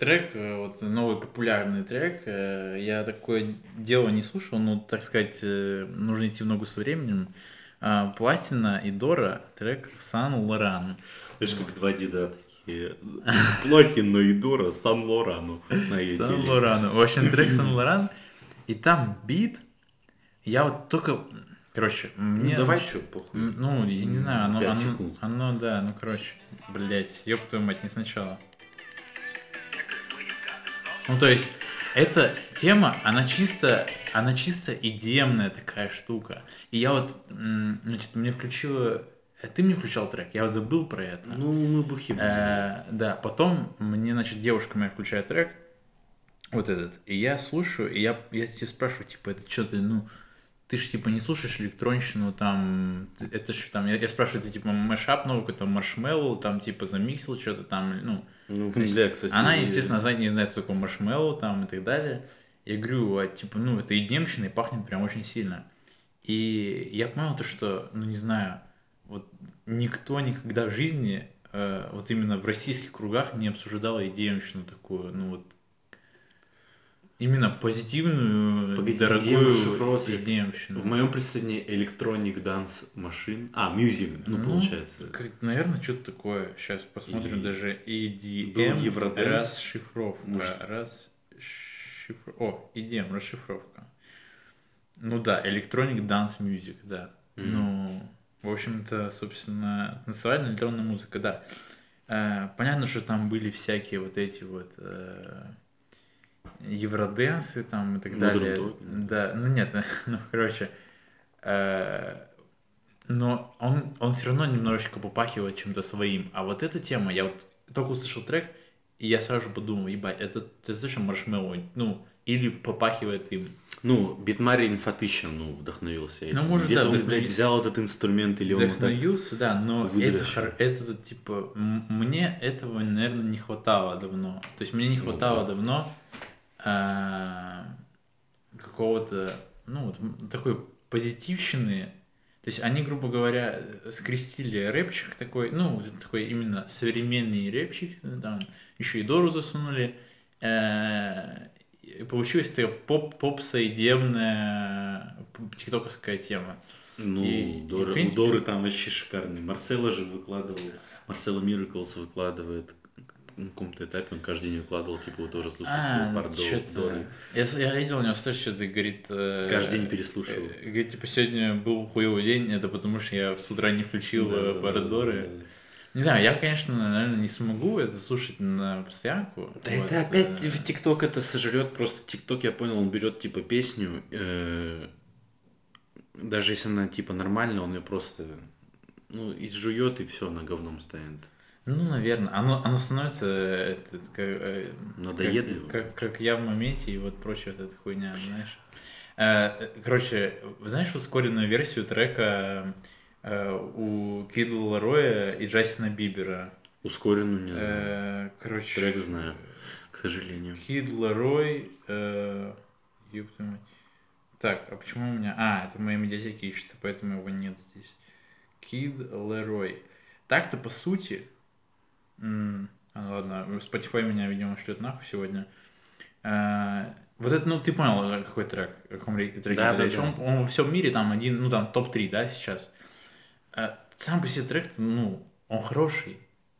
трек, э, вот новый популярный трек, э, я такое дело не слушал, но, так сказать, э, нужно идти в ногу со временем. А, Платина и Дора, трек Сан Лоран. Знаешь, как два деда такие. Платина и Дора, Сан Лорану. Сан Лорану. В общем, трек Сан Лоран. И там бит. Я вот только... Короче, мне... Ну, давай что, похуй. Ну, я не знаю, оно, оно, оно, да, ну, короче, блять, ёб твою мать, не сначала. Ну, то есть, эта тема, она чисто, она чисто идемная такая штука. И я вот, значит, мне включила... э, Ты мне включал трек, я вот забыл про это. Ну, мы бухи. Э, да, потом мне, значит, девушка моя включает трек, вот этот, и я слушаю, и я, я тебя спрашиваю, типа, это что ты, ну, ты же, типа, не слушаешь электронщину, там, это что там, я, я спрашиваю, ты, типа, мэшап новый, какой-то маршмеллоу, там, типа, замиксил что-то там, ну, Ну, то есть бля, кстати. она, естественно, знает, не знает, что такое маршмеллоу там и так далее. Я говорю, а, типа, ну, это идемщина и пахнет прям очень сильно. И я понял то, что, ну, не знаю, вот никто никогда в жизни, э, вот именно в российских кругах не обсуждал идемщину такую, ну, вот, именно позитивную, Погоди, дорогую идемщину. В моем представлении Electronic Dance Machine. А, Music, ну, Ну, получается. наверное, что-то такое. Сейчас посмотрим Или даже EDM расшифровка. Может. Расшифр... О, EDM расшифровка. Ну да, Electronic Dance Music, да. Мгм. Ну, в общем-то, собственно, танцевальная электронная музыка, да. Э, понятно, что там были всякие вот эти вот э, евроденсы там и так Modern далее. Talking. Да, ну нет, ну короче, э, но он, он все равно немножечко попахивает чем-то своим. А вот эта тема, я вот только услышал трек, и я сразу же подумал, ебать, это, это точно Marshmello, ну, или попахивает им. Ну, битмарь, инфа тыща, ну, вдохновился этим. Ну, может, Где-то да, он, вдохнови- блядь, взял этот инструмент, или он так... Вдохновился, да, но это, выдрешил. хор- это типа, мне этого, наверное, не хватало давно. То есть мне не хватало давно а, какого-то, ну, вот такой позитивщины. То есть они, грубо говоря, э, скрестили рэпчик такой, ну, такой именно современный рэпчик, э, там еще и Дору засунули. э, и получилась такая поп попсоидемная п- тиктоковская тема. Ну, И- и, Дора- в принципе- у Доры там вообще шикарный. Марсела же выкладывал, Марсела Мираклс выкладывает на каком-то этапе, он каждый день выкладывал, типа, вы тоже слушаете А, Пардо, что-то... Доры. Я, я видел у него сторис, что-то говорит... э, Каждый день переслушивал. э, Говорит, типа, сегодня был хуевый день, это потому что я с утра не включил э, Да, да, да. Не знаю, я, конечно, наверное, не смогу это слушать на постоянку. Да Вот, это опять в ТикТок это сожрет просто ТикТок, я понял, он берет типа песню, э, даже если она типа нормальная, он ее просто ну, изжует и все, на говном станет. Ну, наверное. Оно, оно становится э, этот, как, э, Надоедливым. Как, как, как я в моменте и вот прочая вот эта хуйня, знаешь. Э, Короче, знаешь ускоренную версию трека у Кида Лароя и Джастина Бибера? Ускоренную не знаю. Короче, Трек знаю, к сожалению. Кид Ларой, ёб твою мать. Так, а почему у меня... А, это в моей медиатеке ищется, поэтому его нет здесь. Кид Лерой. Так-то, по сути... м, а, ладно, Spotify меня, видимо, шлет нахуй сегодня. Э, вот это, ну, ты понял, э, какой трек, о каком ре- треке Да, да, речь. да. Он, он во всем мире там один, ну, там топ-3, да, сейчас. Э, Сам по себе трек, ну, он хороший.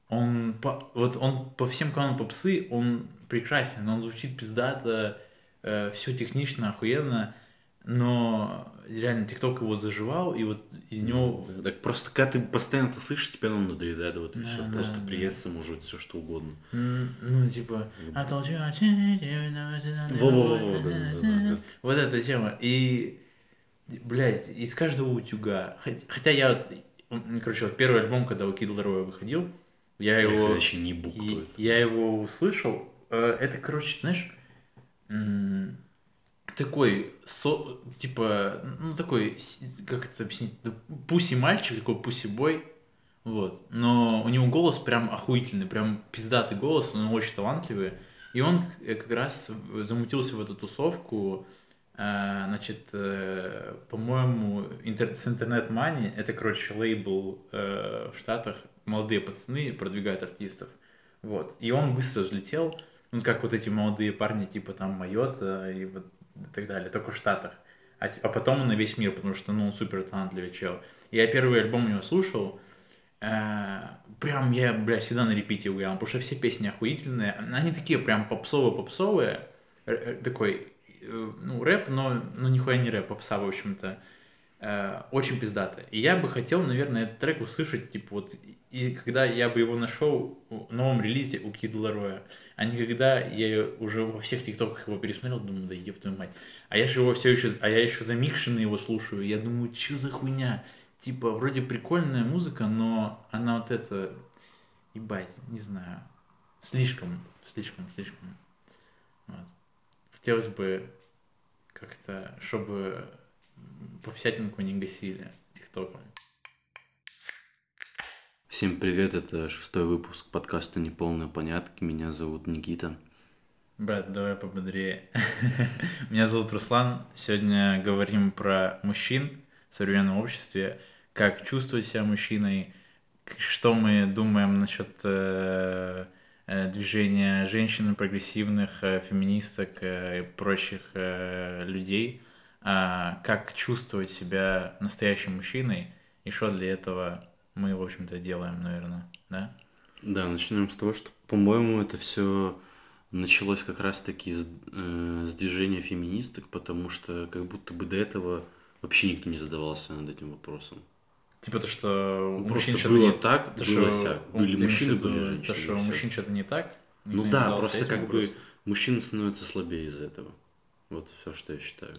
Он по, вот он по всем каналам попсы, он прекрасен, он звучит пиздато, все технично, охуенно, но реально ТикТок его заживал, и вот из него... Да, Так просто когда ты постоянно это слышишь, тебе оно надоедает, вот и Да, все. да, Просто да. приеться может все что угодно. Ну, типа... Changed you, Во-во-во-во, да, да, да, да. Вот эта тема. И, блядь, из каждого утюга. Хот- Хотя я, короче, вот первый альбом, когда у Кидл Роя выходил, я его... вообще не буквы. я его услышал. Э, Это, короче, знаешь, такой, со- типа, ну, такой, как это объяснить, да, пуси-мальчик, такой пуси-бой, вот. Но у него голос прям охуительный, прям пиздатый голос, он очень талантливый. И он э, как раз замутился в эту тусовку, э, значит, э, по-моему, с Интернет Money, это, короче, лейбл в Штатах, молодые пацаны продвигают артистов. Вот. И он быстро взлетел, Ну, как вот эти молодые парни, типа там Майота и вот и так далее, только в Штатах. А, а потом на весь мир, потому что, ну, он супер талантливый чел. Я первый альбом у него слушал, э, прям я, бля, всегда на репите угорал, потому что все песни охуительные. Они такие прям попсовые-попсовые, такой, э, ну, рэп, но, ну, нихуя не рэп, попса, в общем-то. Э, очень пиздато. И я бы хотел, наверное, этот трек услышать, типа, вот, и когда я бы его нашел в новом релизе у Кид Лароя, а не когда я уже во всех тиктоках его пересмотрел, думаю, да еб твою мать. А я же его все еще, а я еще замикшенный его слушаю, я думаю, что за хуйня? Типа, вроде прикольная музыка, но она вот это, ебать, не знаю, слишком, слишком, слишком. Вот. Хотелось бы как-то, чтобы попсятинку не гасили тиктоком. Всем привет, это шестой выпуск подкаста «Неполные понятки». Меня зовут Никита. Брат, давай пободрее. Меня зовут Руслан. Сегодня говорим про мужчин в современном обществе, как чувствовать себя мужчиной, что мы думаем насчет э, э, движения женщин, прогрессивных, э, феминисток и прочих людей – а, как чувствовать себя настоящим мужчиной и что для этого мы, в общем-то, делаем, наверное, да? Да, начнем с того, что, по-моему, это все началось как раз-таки с, э, с движения феминисток, потому что как будто бы до этого вообще никто не задавался над этим вопросом. Типа то, что у мужчин что-то не так, то, было что сяк. Были мужчины, были женщины. То, что у мужчин что-то не так. Ну да, просто как вопросом. бы мужчины становятся слабее из-за этого. Вот все, что я считаю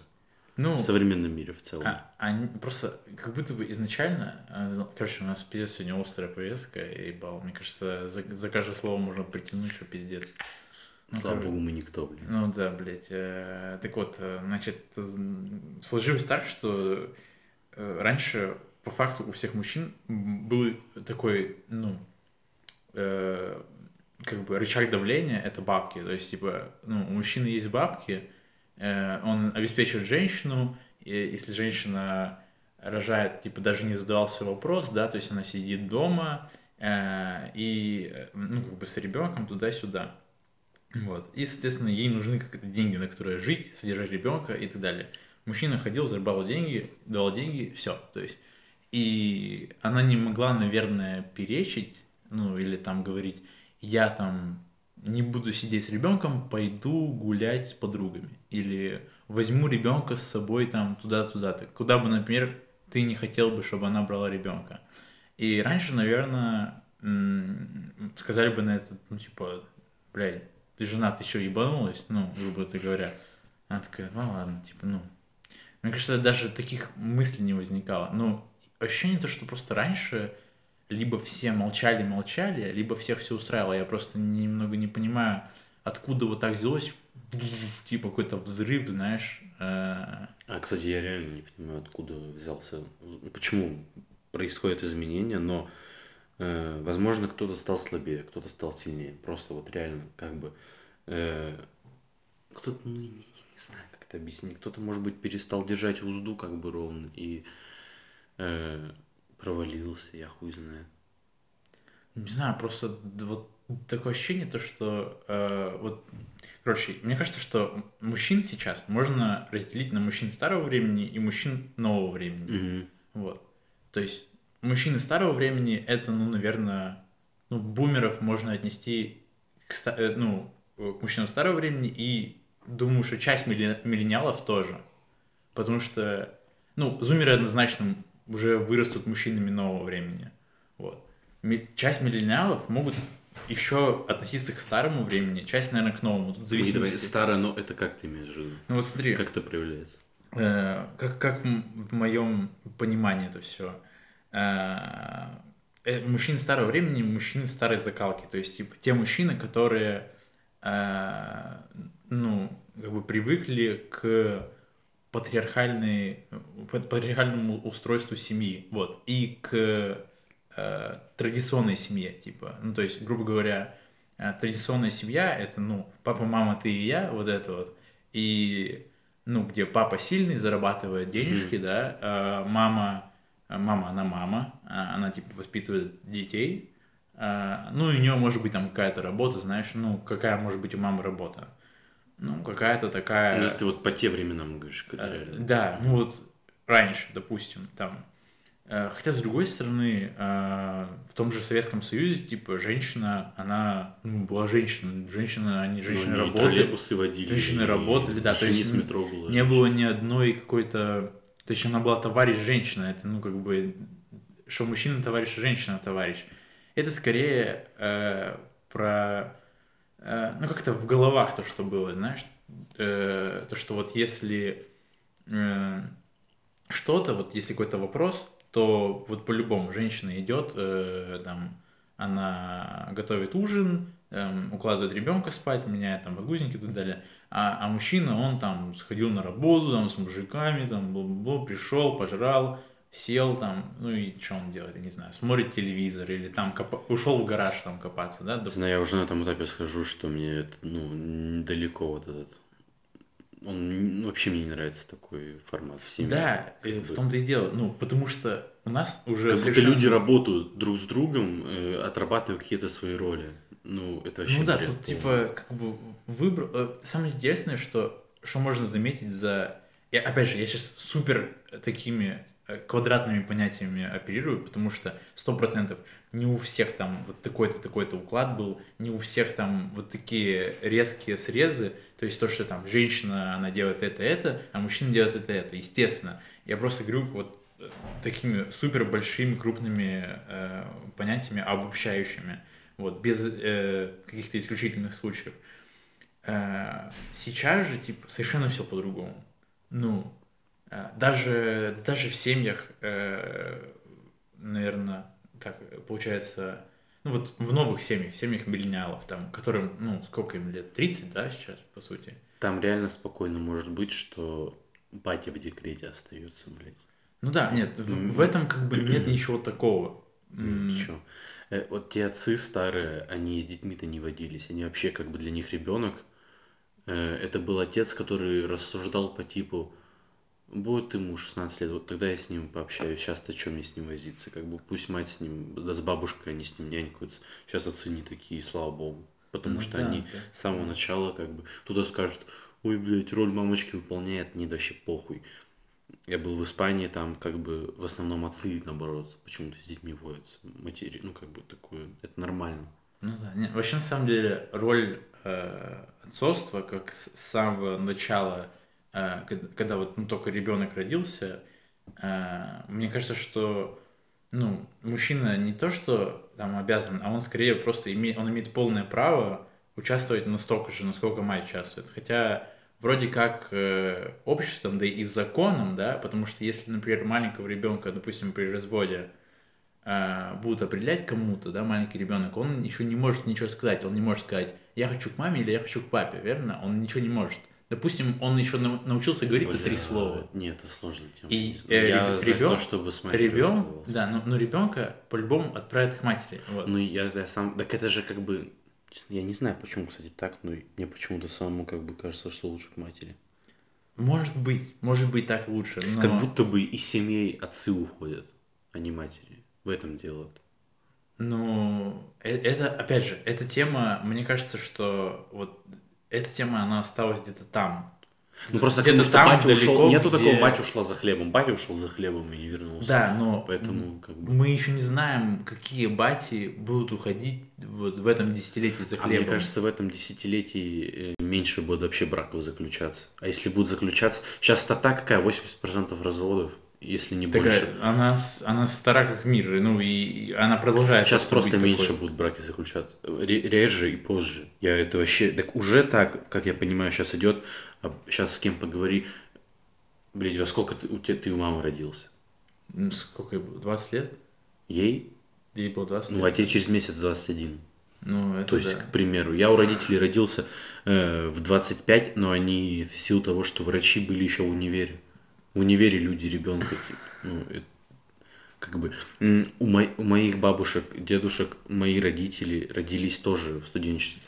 ну, в современном мире в целом. А, они просто как будто бы изначально, а, короче, у нас пиздец сегодня острая повестка, и бал, мне кажется, за, за каждое слово можно притянуть, что пиздец. Ну, Слава короче, богу, мы никто, блин. Ну да, блядь. Э, так вот, э, значит, сложилось так, что э, раньше по факту у всех мужчин был такой, ну, э, как бы рычаг давления это бабки. То есть, типа, ну, у мужчины есть бабки, Э, он обеспечивает женщину, если женщина рожает, типа, даже не задавался вопрос, да, то есть она сидит дома э, и, ну, как бы с ребенком туда-сюда. Вот. И, соответственно, ей нужны как-то деньги, на которые жить, содержать ребенка и так далее. Мужчина ходил, зарабатывал деньги, давал деньги, все. То есть, и она не могла, наверное, перечить, ну, или там говорить, я там не буду сидеть с ребенком, пойду гулять с подругами. Или возьму ребенка с собой там туда-туда. -туда. Куда бы, например, ты не хотел бы, чтобы она брала ребенка. И раньше, наверное, сказали бы на это, ну, типа, блядь, ты жена, ты еще ебанулась, ну, грубо говоря. Она такая, ну ладно, типа, ну. Мне кажется, даже таких мыслей не возникало. Ну, ощущение то, что просто раньше либо все молчали-молчали, либо всех все устраивало. Я просто немного не понимаю, откуда вот так взялось, типа какой-то взрыв, знаешь. Э. А, кстати, я реально не понимаю, откуда взялся, почему происходят изменения, но, э, возможно, кто-то стал слабее, кто-то стал сильнее. Просто вот реально, как бы, э, кто-то, ну, не, не знаю, как это объяснить, кто-то, может быть, перестал держать узду как бы ровно и э, провалился, я хуй знаю. Не знаю, просто вот такое ощущение, то, что э, вот, короче, мне кажется, что мужчин сейчас можно разделить на мужчин старого времени и мужчин нового времени. Mm-hmm. Вот. То есть мужчины старого времени это, ну, наверное, ну, бумеров можно отнести к, э, ну, к мужчинам старого времени и думаю, что часть миллениалов тоже. Потому что, ну, зумеры однозначно уже вырастут мужчинами нового времени. Вот. Часть миллениалов могут еще относиться к старому времени, часть, наверное, к новому. Тут зависит. Давай, старое, но это как ты имеешь в виду? Ну вот смотри. Как это проявляется? Э, как, как в, в моем понимании это все. Э, э, мужчины старого времени, мужчины старой закалки. То есть, типа, те мужчины, которые, э, ну, как бы привыкли к патриархальной, патриархальному устройству семьи, вот, и к э, традиционной семье, типа, ну, то есть, грубо говоря, э, традиционная семья, это, ну, папа, мама, ты и я, вот это вот, и, ну, где папа сильный, зарабатывает денежки, mm-hmm. да, э, мама, мама, она мама, а она, типа, воспитывает детей, э, ну, и у нее может быть там какая-то работа, знаешь, ну, какая может быть у мамы работа. Ну, какая-то такая... Ну, ты вот по те временам говоришь, когда Э. Да, ну вот раньше, допустим, там. Э, Хотя, с другой стороны, э, в том же Советском Союзе, типа, женщина, она ну, была женщина. Женщина, они Ну, женщины они и работали. водили. женщины работали, да, то есть метро было. Не было ни одной какой-то... То есть она была товарищ женщина. Это, ну, как бы, что мужчина товарищ, женщина товарищ. Это скорее э, про... э, ну, как-то в головах то, что было, знаешь. Э, то, что вот если э, что-то, вот если какой-то вопрос, то вот по-любому женщина идет, там, она готовит ужин, эм, укладывает ребенка спать, меняет там подгузники и так далее. А, а мужчина, он там сходил на работу, там, с мужиками, там, пришел, пожрал, сел там, ну и что он делает, я не знаю, смотрит телевизор или там копа- ушел в гараж там копаться, да, доп- знаю, я уже на этом этапе схожу, что мне это, ну, недалеко вот этот. Он вообще мне не нравится такой формат в семье. Да, э, бы. в том-то и дело, ну, потому что у нас уже Как совершенно- люди работают друг с другом, э, отрабатывая какие-то свои роли. Ну, это вообще Ну да, тут типа как бы выбор. э, Самое интересное, что что можно заметить за. Я, опять же, я сейчас супер такими квадратными понятиями оперирую, потому что сто процентов не у всех там вот такой-то такой-то уклад был, не у всех там вот такие резкие срезы, то есть то, что там женщина она делает это это, а мужчина делает это это, естественно. Я просто говорю вот э, такими супер большими крупными э, понятиями обобщающими вот, без э, каких-то исключительных случаев. Э, сейчас же, типа, совершенно все по-другому. Ну, э, даже, даже в семьях, наверное, так получается, ну вот в новых семьях, семьях миллениалов, там, которым, ну, сколько им лет, 30, да, сейчас, по сути. Там реально спокойно может быть, что батя в декрете остается, блядь. Ну да, нет, в, в этом как бы нет ничего такого. Чё? Э, Вот те отцы старые, они с детьми-то не водились. Они вообще как бы для них ребенок. э, Это был отец, который рассуждал по типу, будет ему 16 лет, вот тогда я с ним пообщаюсь. Сейчас-то что мне с ним возиться? Как бы пусть мать с ним, да с бабушкой они с ним нянькаются. Сейчас отцы не такие, слава богу. Потому Ну что да, они да. с самого начала как бы... Кто-то скажет, ой, блядь, роль мамочки выполняет, не вообще похуй. Я был в Испании, там как бы в основном отцы, наоборот, почему-то с детьми водятся. Матери, ну как бы такое, это нормально. Ну да, не, вообще на самом деле роль э, отцовства, как с самого начала, когда, когда вот ну, только ребенок родился, э, мне кажется, что ну, мужчина не то, что там обязан, а он скорее просто имеет, он имеет полное право участвовать настолько же, насколько мать участвует. Хотя вроде как э, обществом, да и законом, да, потому что если, например, маленького ребенка, допустим, при разводе э, будут определять кому-то, да, маленький ребенок, он еще не может ничего сказать, он не может сказать, я хочу к маме или я хочу к папе, верно? Он ничего не может. Допустим, он еще нау- научился говорить только три слова. Нет, это сложно. тема, И, э, я реб- за ребен- то, чтобы с матерью Ребенок, оставался. да, но, но ребенка по-любому отправят к матери. Вот. Ну, я, я сам... Так это же как бы... Я не знаю, почему, кстати, так, но мне почему-то самому как бы кажется, что лучше к матери. Может быть, может быть так лучше, но... Как будто бы из семей отцы уходят, а не матери. В этом дело. Ну, э- это, опять же, эта тема, мне кажется, что вот эта тема, она осталась где-то там. Ну просто где-то что батя далеко, ушел. Нету где- такого, батя ушла за хлебом. Батя ушел за хлебом и не вернулся. Да, но Поэтому как бы. мы еще не знаем, какие бати будут уходить вот в этом десятилетии за А мне хлебом. кажется, в этом десятилетии э, меньше будет вообще браков заключаться. А если будут заключаться... Сейчас стата какая? 80% разводов, если не Такая, больше. она, она стара как мир, ну и она продолжает. Сейчас просто меньше такой. будут браки заключаться. Ре- реже и позже. Я это вообще... Так уже так, как я понимаю, сейчас идет. сейчас с кем поговори. Блять, во сколько ты, у тебя, ты у мамы родился? Ну, Сколько ей было? 20 лет? Ей? Ей было 20 Ну, лет. а тебе через месяц 21. Ну, это То есть, да. к примеру, я у родителей родился э, в 25, но они в силу того, что врачи были еще в универе. В универе люди ребенка, типа, ну, как бы у, мо- у моих бабушек, дедушек, мои родители родились тоже в студенчестве.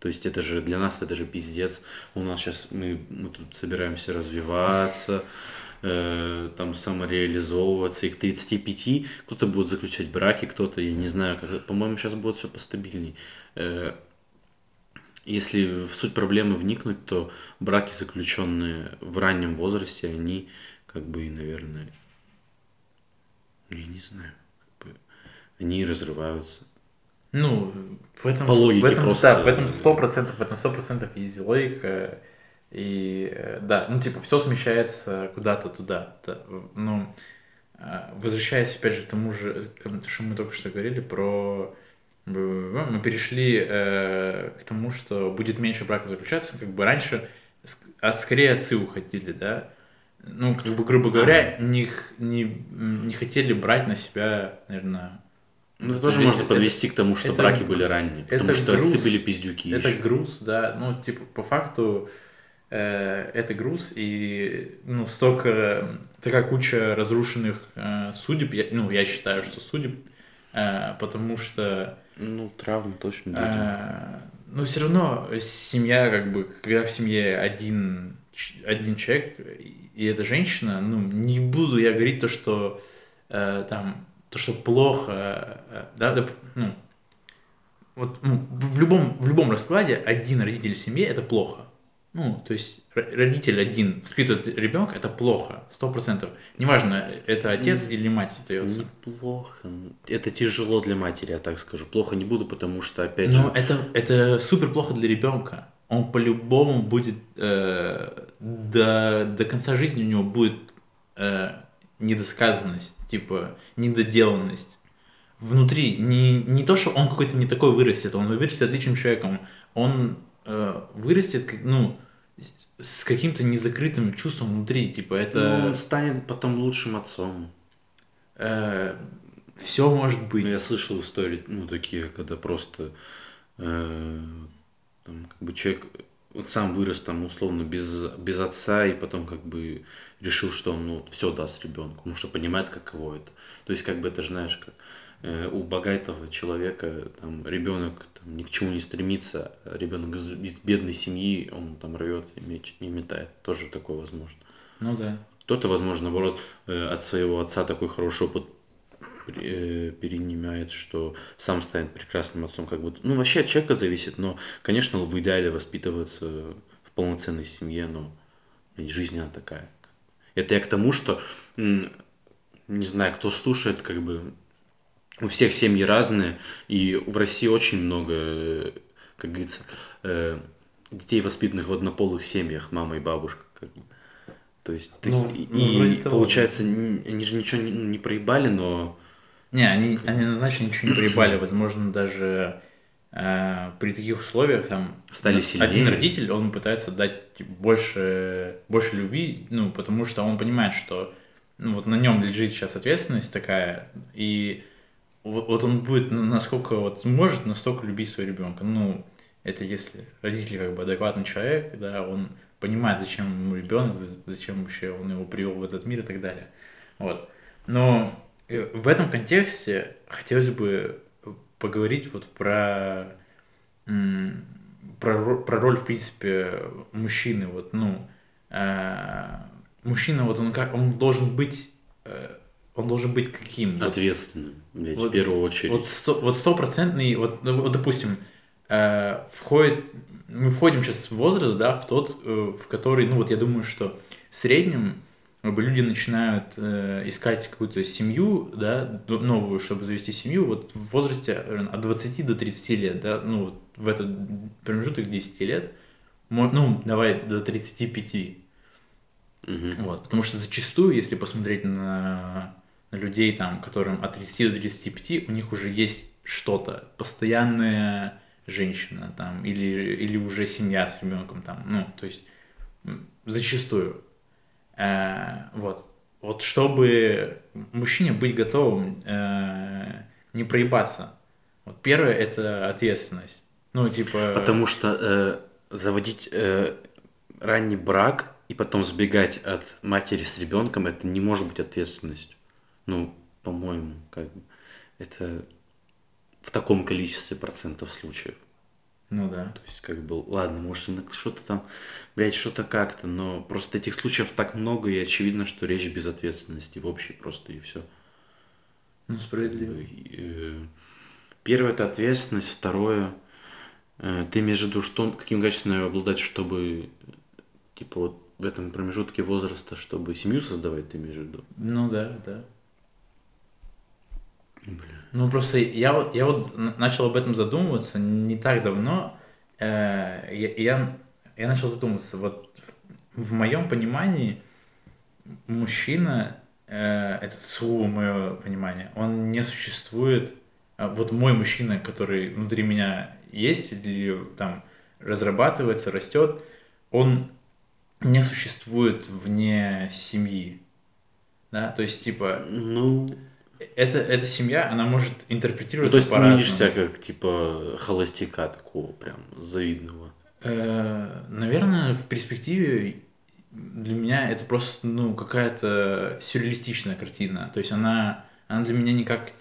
То есть это же для нас это же пиздец. У нас сейчас мы, мы тут собираемся развиваться, э, там самореализовываться, и к 35 кто-то будет заключать браки, кто-то, я не знаю, как, по-моему, сейчас будет все постабильней. Э, если в суть проблемы вникнуть, то браки, заключенные в раннем возрасте, они как бы, наверное, я не знаю, как бы, они разрываются. Ну, в этом, По логике в этом, просто, да, в этом э, сто процентов, в этом сто процентов есть логика. И э, да, ну типа все смещается куда-то туда. да. Но э, возвращаясь опять же к тому же, э, что мы только что говорили про мы перешли э, к тому, что будет меньше браков заключаться, как бы раньше, а скорее отцы уходили, да, ну, как бы, грубо говоря, не, не, не хотели брать на себя, наверное, Ну, это это тоже можно подвести к тому, что это- браки были ранние, потому это что отцы груз. были пиздюки Это еще. груз, да, ну, типа, по факту, э, это груз, и, ну, столько, такая куча разрушенных э, судеб, я- ну, я считаю, что судеб, потому что, Ну, травмы точно э, ну, все равно семья, как бы, когда в семье один, один человек, и это женщина, ну, не буду я говорить то, что э, там, то, что плохо, э, да, доп- ну, вот ну, в любом, в любом раскладе один родитель в семье это плохо. Ну, то есть родитель один воспитывает ребенка, это плохо, сто процентов. Неважно, это отец или мать остается. Неплохо. Это тяжело для матери, я так скажу. Плохо не буду, потому что, опять же, Но это, это супер плохо для ребенка. Он по-любому будет э, до, до конца жизни у него будет э, недосказанность, типа недоделанность. Внутри не, не то, что он какой-то не такой вырастет, он вырастет отличным человеком. Он э, вырастет, ну, с- каким-то незакрытым чувством внутри. Типа это ну, он станет потом лучшим отцом. все может быть. Ну, я слышал истории, ну, такие, когда просто э, там, как бы человек вот сам вырос там условно без, без отца и потом как бы решил, что он ну, все даст ребенку, потому что понимает, каково это. То есть, как бы это же, знаешь, как э, у богатого человека там ребенок там, ни к чему не стремится, ребенок из, из бедной семьи, он там рвет и, меч, и метает. Тоже такое возможно. Ну да. Кто-то, возможно, наоборот, э, от своего отца такой хороший опыт э, перенимает, что сам станет прекрасным отцом, как будто. Ну, вообще от человека зависит, но, конечно, в идеале воспитываться в полноценной семье, но жизнь она такая. Это я к тому, что, не знаю, кто слушает, как бы, у всех семьи разные, и в России очень много, как говорится, э, детей, воспитанных в однополых семьях, мама и бабушка. Как бы. То есть, ты- Ну, и, ну, того. получается, н- они же ничего не, не проебали, но Не, они, они однозначно ничего не проебали. Возможно, даже э, при таких условиях там Стали сильнее. один родитель, он пытается дать больше, больше любви, ну, потому что он понимает, что ну, вот на нем лежит сейчас ответственность такая, и вот, вот он будет на- насколько вот может настолько любить своего ребенка. Ну, это если родитель как бы адекватный человек, да, он понимает, зачем ему ребенок, зачем вообще он его привел в этот мир и так далее. Вот. Но э, в этом контексте хотелось бы поговорить вот про, про, ро- про роль, в принципе, мужчины. Вот, ну, э, мужчина, вот он как, он должен быть, э, он должен быть каким? Ответственным, блядь, вот- в первую очередь. вот сто, вот стопроцентный, вот, ну, вот, допустим, э, входит, мы входим сейчас в возраст, да, в тот, э, в который, ну вот я думаю, что в среднем бы, люди начинают э, искать какую-то семью, да, новую, чтобы завести семью, вот в возрасте э, от 20 до 30 лет, да, ну вот в этот промежуток 10 лет, ну давай до 35, Мгм. вот, потому что зачастую, если посмотреть на людей, там, которым от 30 до 35, у них уже есть что-то, постоянная женщина, там, или, или уже семья с ребенком, там, ну, то есть, зачастую. Э, вот. Вот чтобы мужчине быть готовым э, не проебаться. Вот первое это ответственность. Ну, типа. Потому что э, заводить э, ранний брак и потом сбегать от матери с ребенком, это не может быть ответственностью. Ну, по-моему, как бы это в таком количестве процентов случаев. Ну да. То есть, как бы, ладно, может, что-то там, блядь, что-то как-то, но просто этих случаев так много, и очевидно, что речь без ответственности в общей просто, и все. Ну, справедливо. Э, первое – это ответственность, второе э, – ты виду, что, каким качеством надо обладать, чтобы, типа, вот в этом промежутке возраста, чтобы семью создавать, ты имеешь в виду? Ну да, да. Ну просто я вот, я вот начал об этом задумываться не так давно. Э, я, я, я начал задумываться, вот в, в моем понимании мужчина, э, это сугубо мое понимание, он не существует. А вот мой мужчина, который внутри меня есть или там разрабатывается, растет, он не существует вне семьи. Да, то есть, типа, ну, это, эта семья, она может интерпретироваться ну, То есть ты видишь себя как, типа, холостяка такого прям завидного? Э, наверное, в перспективе для меня это просто, ну, какая-то сюрреалистичная картина. То есть она, она для меня никак...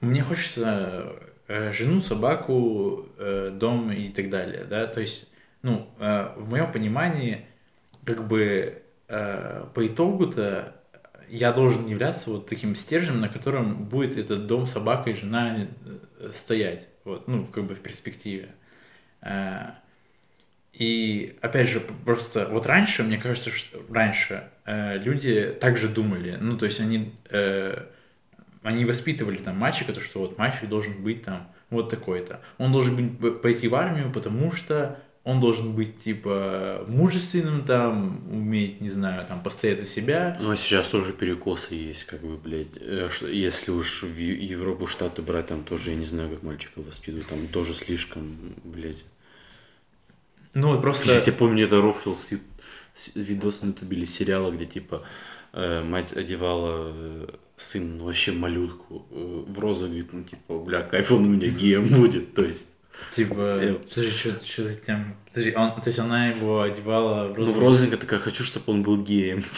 Мне хочется э, жену, собаку, э, дом и так далее, да, то есть ну, э, в моем понимании, как бы по итогу-то я должен являться вот таким стержнем, на котором будет этот дом, собака и жена э, стоять, вот, ну, как бы в перспективе. И опять же, просто вот раньше, мне кажется, что раньше люди также думали, ну, то есть они, они воспитывали там мальчика, то, что вот мальчик должен быть там вот такой-то. Он должен быть, пойти в армию, потому что он должен быть, типа, мужественным там, уметь, не знаю, там, постоять за себя. Ну, а сейчас тоже перекосы есть, как бы, блядь. Э, если уж в Европу, Штаты брать, там тоже, я не знаю, как мальчиков воспитывают, там тоже слишком, блядь. Ну, вот просто... Блядь, я помню, это Рофлил видос на ютубе или сериала, где, типа, э, мать одевала э, сын, ну, вообще малютку в розу, говорит, ну, типа, бля, кайф он у меня геем будет, то есть... Типа, э, подожди, что, что за тем? Подожди, он, то есть она его одевала в розовенько? Ну, в розовенько такая, хочу, чтобы он был геем.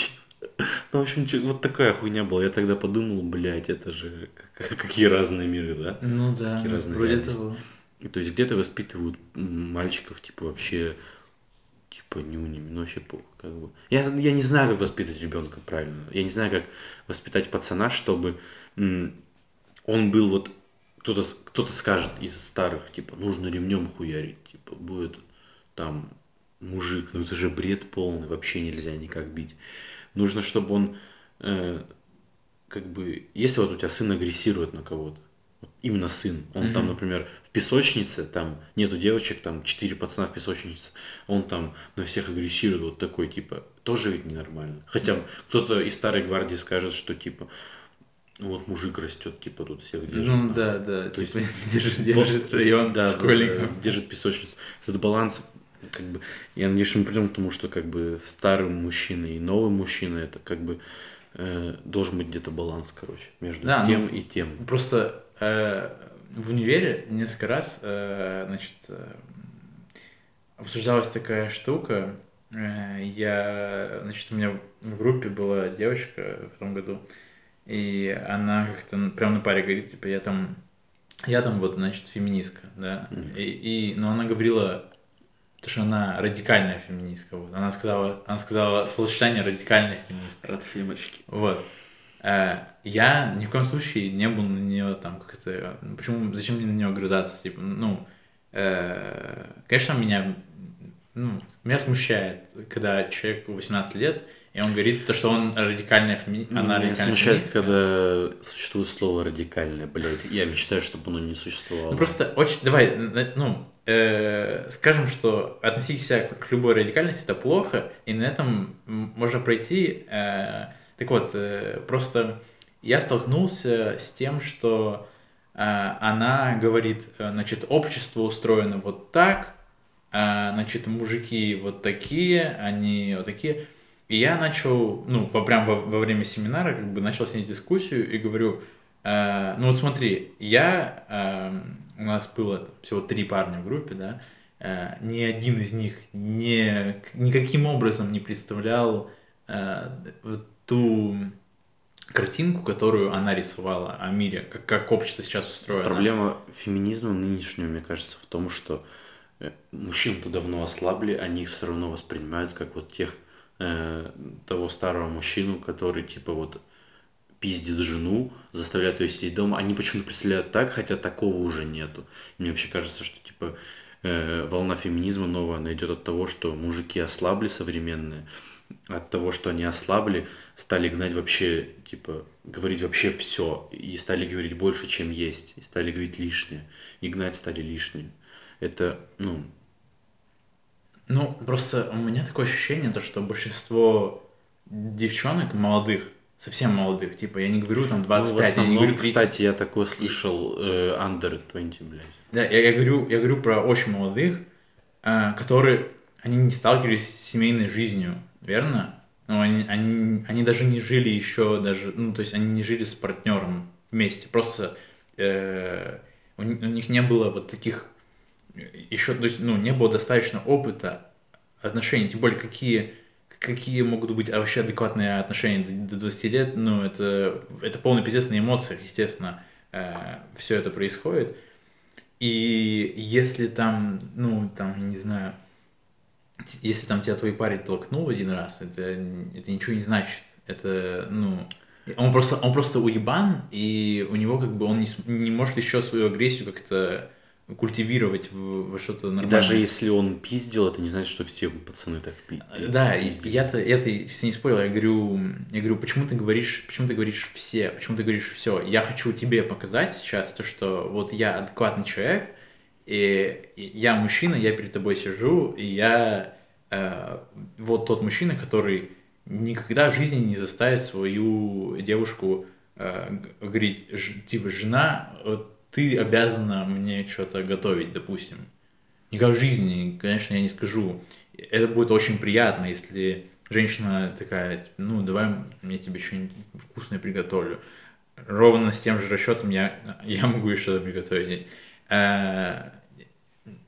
Ну, в общем, вот такая хуйня была. Я тогда подумал, блядь, это же какие разные миры, да? Ну да, какие разные вроде реальности. того. И, то есть где-то воспитывают мальчиков, типа, вообще, типа, нюнями, ну вообще похуй, как бы. Я, я не знаю, как воспитать ребенка правильно. Я не знаю, как воспитать пацана, чтобы он был вот кто-то кто скажет из старых, типа, нужно ремнем хуярить, типа, будет там мужик, ну это же бред полный, вообще нельзя никак бить. Нужно, чтобы он, э, как бы, если вот у тебя сын агрессирует на кого-то, вот именно сын, он mm-hmm. там, например, в песочнице, там нету девочек, там четыре пацана в песочнице, он там на всех агрессирует, вот такой, типа, тоже ведь ненормально. Хотя mm-hmm. кто-то из старой гвардии скажет, что, типа, вот мужик растет, типа тут всех держит. Ну да, да, то типа держит, держит район да, школьников. Да, держит песочницу. Этот баланс, как бы, я надеюсь, мы придем к тому, что как бы старый мужчина и новый мужчина, это как бы э, должен быть где-то баланс, короче, между да, тем ну, и тем. Просто э, в универе несколько раз, э, значит, э, обсуждалась такая штука. Э, я, значит, у меня в группе была девочка в том году, и она как-то прям на паре говорит, типа, я там, я там вот, значит, феминистка, да, mm-hmm. и, и, но она говорила, то, что она радикальная феминистка, вот, она сказала, она сказала словосочетание радикальная феминистка. Рад фемочки. Вот. Э, я ни в коем случае не был на нее там как то почему, зачем мне на нее огрызаться, типа, ну, э, конечно, меня, ну, меня смущает, когда человек 18 лет и он говорит, то, что он радикальная феми... она радикальная смущает, феминистка. когда существует слово радикальное, блядь. Я мечтаю, чтобы оно не существовало. Ну просто очень... Давай, ну, э, скажем, что относить себя к любой радикальности это плохо, и на этом можно пройти. Э, так вот, э, просто я столкнулся с тем, что э, она говорит, э, значит, общество устроено вот так, э, значит, мужики вот такие, они вот такие и я начал, ну, во, прям во, во время семинара, как бы начал с ней дискуссию и говорю, э, ну вот смотри, я, э, у нас было всего три парня в группе, да, э, ни один из них не, никаким образом не представлял э, ту картинку, которую она рисовала о мире, как, как общество сейчас устроено. Проблема феминизма нынешнего, мне кажется, в том, что э, мужчин-то давно ослабли, они их все равно воспринимают как вот тех, э, того старого мужчину, который типа вот пиздит жену, заставляет ее сидеть дома. Они почему-то представляют так, хотя такого уже нету. Мне вообще кажется, что типа э, волна феминизма новая, она идет от того, что мужики ослабли современные, от того, что они ослабли, стали гнать вообще, типа, говорить вообще все, и стали говорить больше, чем есть, и стали говорить лишнее, и гнать стали лишнее. Это, ну... Ну, просто у меня такое ощущение, то, что большинство девчонок молодых, совсем молодых, типа, я не говорю там 25, ну, в основном, я не говорю 30. кстати, я такое слышал, э, under 20, блядь. Да, я, я, говорю, я говорю про очень молодых, э, которые, они не сталкивались с семейной жизнью, верно? Ну, они, они, они даже не жили еще, даже, ну, то есть они не жили с партнером вместе, просто э, у, у них не было вот таких еще, то есть, ну, не было достаточно опыта отношений, тем более какие какие могут быть вообще адекватные отношения до 20 лет, ну, это, это полный пиздец на эмоциях, естественно, э, все это происходит. И если там, ну, там, не знаю, если там тебя твой парень толкнул один раз, это, это ничего не значит. Это, ну, он просто, он просто уебан, и у него как бы он не, не может еще свою агрессию как-то культивировать в, в что-то нормальное. И даже если он пиздил, это не значит, что все пацаны так пи- Да, я-то это если не спорил, я говорю, я говорю, почему ты говоришь, почему ты говоришь все, почему ты говоришь все. Я хочу тебе показать сейчас то, что вот я адекватный человек, и я мужчина, я перед тобой сижу, и я э, вот тот мужчина, который никогда в жизни не заставит свою девушку э, говорить, типа, жена, вот, ты обязана мне что-то готовить, допустим. Никак в жизни, конечно, я не скажу. Это будет очень приятно, если женщина такая, ну, давай я тебе что-нибудь вкусное приготовлю. Ровно с тем же расчетом я, я могу еще что-то приготовить. Э,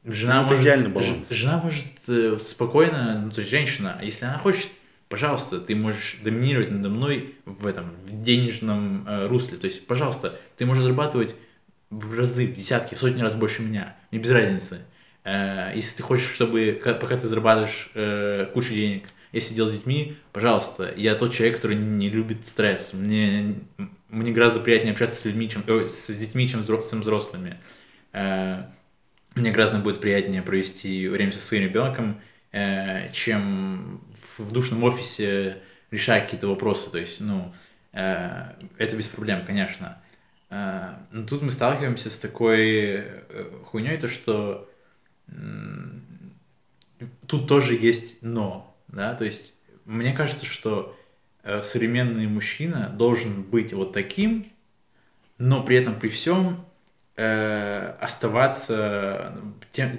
жена, ну, может, баланс. жена может э, спокойно, ну, то есть женщина, если она хочет, пожалуйста, ты можешь доминировать надо мной в этом, в денежном э, русле. То есть, пожалуйста, ты можешь зарабатывать в разы, в десятки, в сотни раз больше меня. Мне без разницы. Э, если ты хочешь, чтобы пока ты зарабатываешь э, кучу денег, если делать с детьми, пожалуйста. Я тот человек, который не любит стресс. Мне, мне гораздо приятнее общаться с людьми, чем, э, с детьми, чем с взрослыми. Э, мне гораздо будет приятнее провести время со своим ребенком, чем в душном офисе решать какие-то вопросы. То есть, ну, это без проблем, конечно. Э, но тут мы сталкиваемся с такой э, хуйней, то что тут тоже есть но, да, то есть мне кажется, что э, современный мужчина должен быть вот таким, но при этом при всем э, оставаться тем,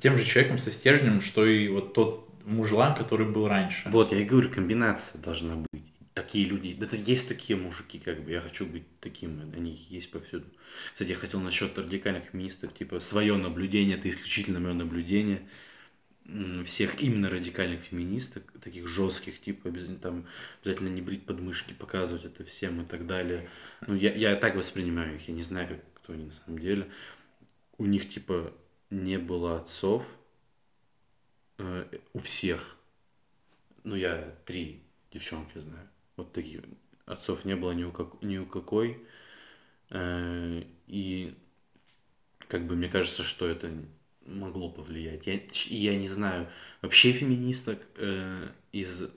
тем же человеком со стержнем, что и вот тот мужлан, который был раньше. Вот, я и говорю, комбинация должна быть такие люди, да есть такие мужики, как бы, я хочу быть таким, они есть повсюду. Кстати, я хотел насчет радикальных феминисток, типа, свое наблюдение, это исключительно мое наблюдение всех именно радикальных феминисток, таких жестких, типа, обязательно, там, обязательно не брить подмышки, показывать это всем и так далее. Ну, я, я так воспринимаю их, я не знаю, как кто они на самом деле. У них, типа, не было отцов, э, у всех. Ну, я три девчонки знаю вот таких отцов не было ни у, как, ни у какой. Э, и как бы мне кажется, что это могло повлиять. Я, я не знаю, вообще феминисток э, из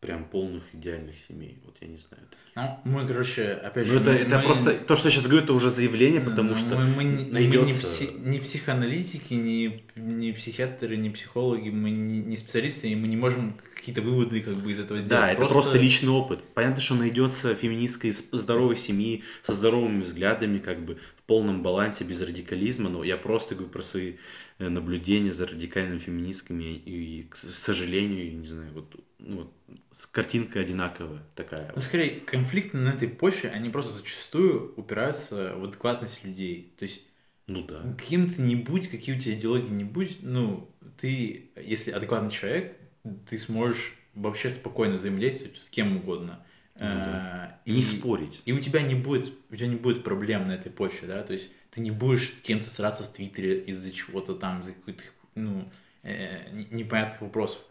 прям полных идеальных семей. Вот я не знаю. Ну, мы, короче, опять ну, же... Ну, это, мы, это просто... То, что я сейчас говорю, это уже заявление, потому что мы, мы, найдется... мы не, пси, не психоаналитики, не, не психиатры, не психологи, мы не, не специалисты, и мы не можем какие-то выводы как бы из этого сделать. Да, это просто... просто личный опыт. Понятно, что найдется феминистка из здоровой семьи, со здоровыми взглядами, как бы в полном балансе, без радикализма, но я просто говорю про свои э, наблюдения за радикальными феминистками, и, к сожалению, не знаю, вот, ну, вот картинка одинаковая такая. Ну, скорее, конфликты на этой почве, они просто зачастую упираются в адекватность людей. То есть, ну да. Каким ты не будь, какие у тебя идеологии не будь, ну, ты, если адекватный человек, ты сможешь вообще спокойно взаимодействовать с кем угодно. Ну да. Э, И не спорить. И у тебя не будет, у тебя не будет проблем на этой почве, да, то есть ты не будешь с кем-то сраться в Твиттере из-за чего-то там, из-за каких-то, ну, э, не- непонятных вопросов.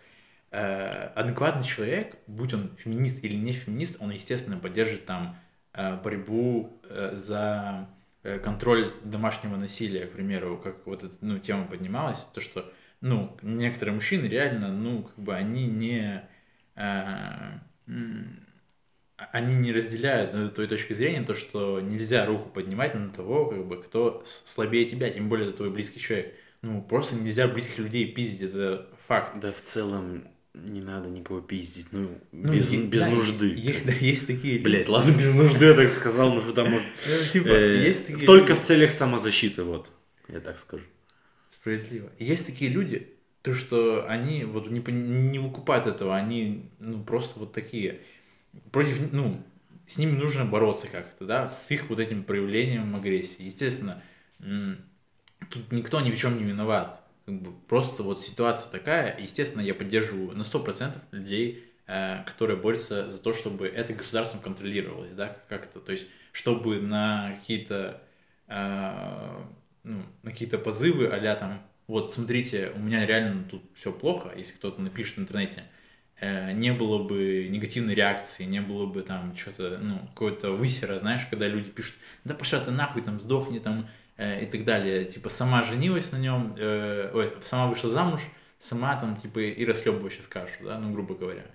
Э, адекватный человек, будь он феминист или не феминист, он, естественно, поддержит там э, борьбу э, за э, контроль домашнего насилия, к примеру, как вот эта ну, тема поднималась, то, что, ну, некоторые мужчины реально, ну, как бы они не... м, они не разделяют э, той точки зрения, то, что нельзя руку поднимать на того, как бы, кто слабее тебя, тем более это твой близкий человек. Ну, просто нельзя близких людей пиздить, это факт. Да в целом не надо никого пиздить, ну, Ну, без, е- без да, нужды. е- да, есть такие люди. Блять, ладно, без нужды я так сказал, но что там может... Ну, типа, э, есть такие Только в целях самозащиты, вот, я так скажу. Справедливо. И Есть такие люди, то, что они вот не, не выкупают этого, они, ну, просто вот такие. Против, ну, с ними нужно бороться как-то, да, с их вот этим проявлением агрессии. Естественно, тут никто ни в чем не виноват. Как бы просто вот ситуация такая, естественно, я поддерживаю на 100% людей, э, которые борются за то, чтобы это государством контролировалось, да, как-то, то есть, чтобы на какие-то э, ну, на какие-то позывы, а там, вот, смотрите, у меня реально тут все плохо, если кто-то напишет в интернете, э, не было бы негативной реакции, не было бы там что-то, ну, какого-то высера, знаешь, когда люди пишут, да пошла ты нахуй, там, сдохни, там, э, и так далее, типа, сама женилась на нем, э, ой, сама вышла замуж, сама там, типа, и расхлебывай сейчас кашу, да, ну, грубо говоря.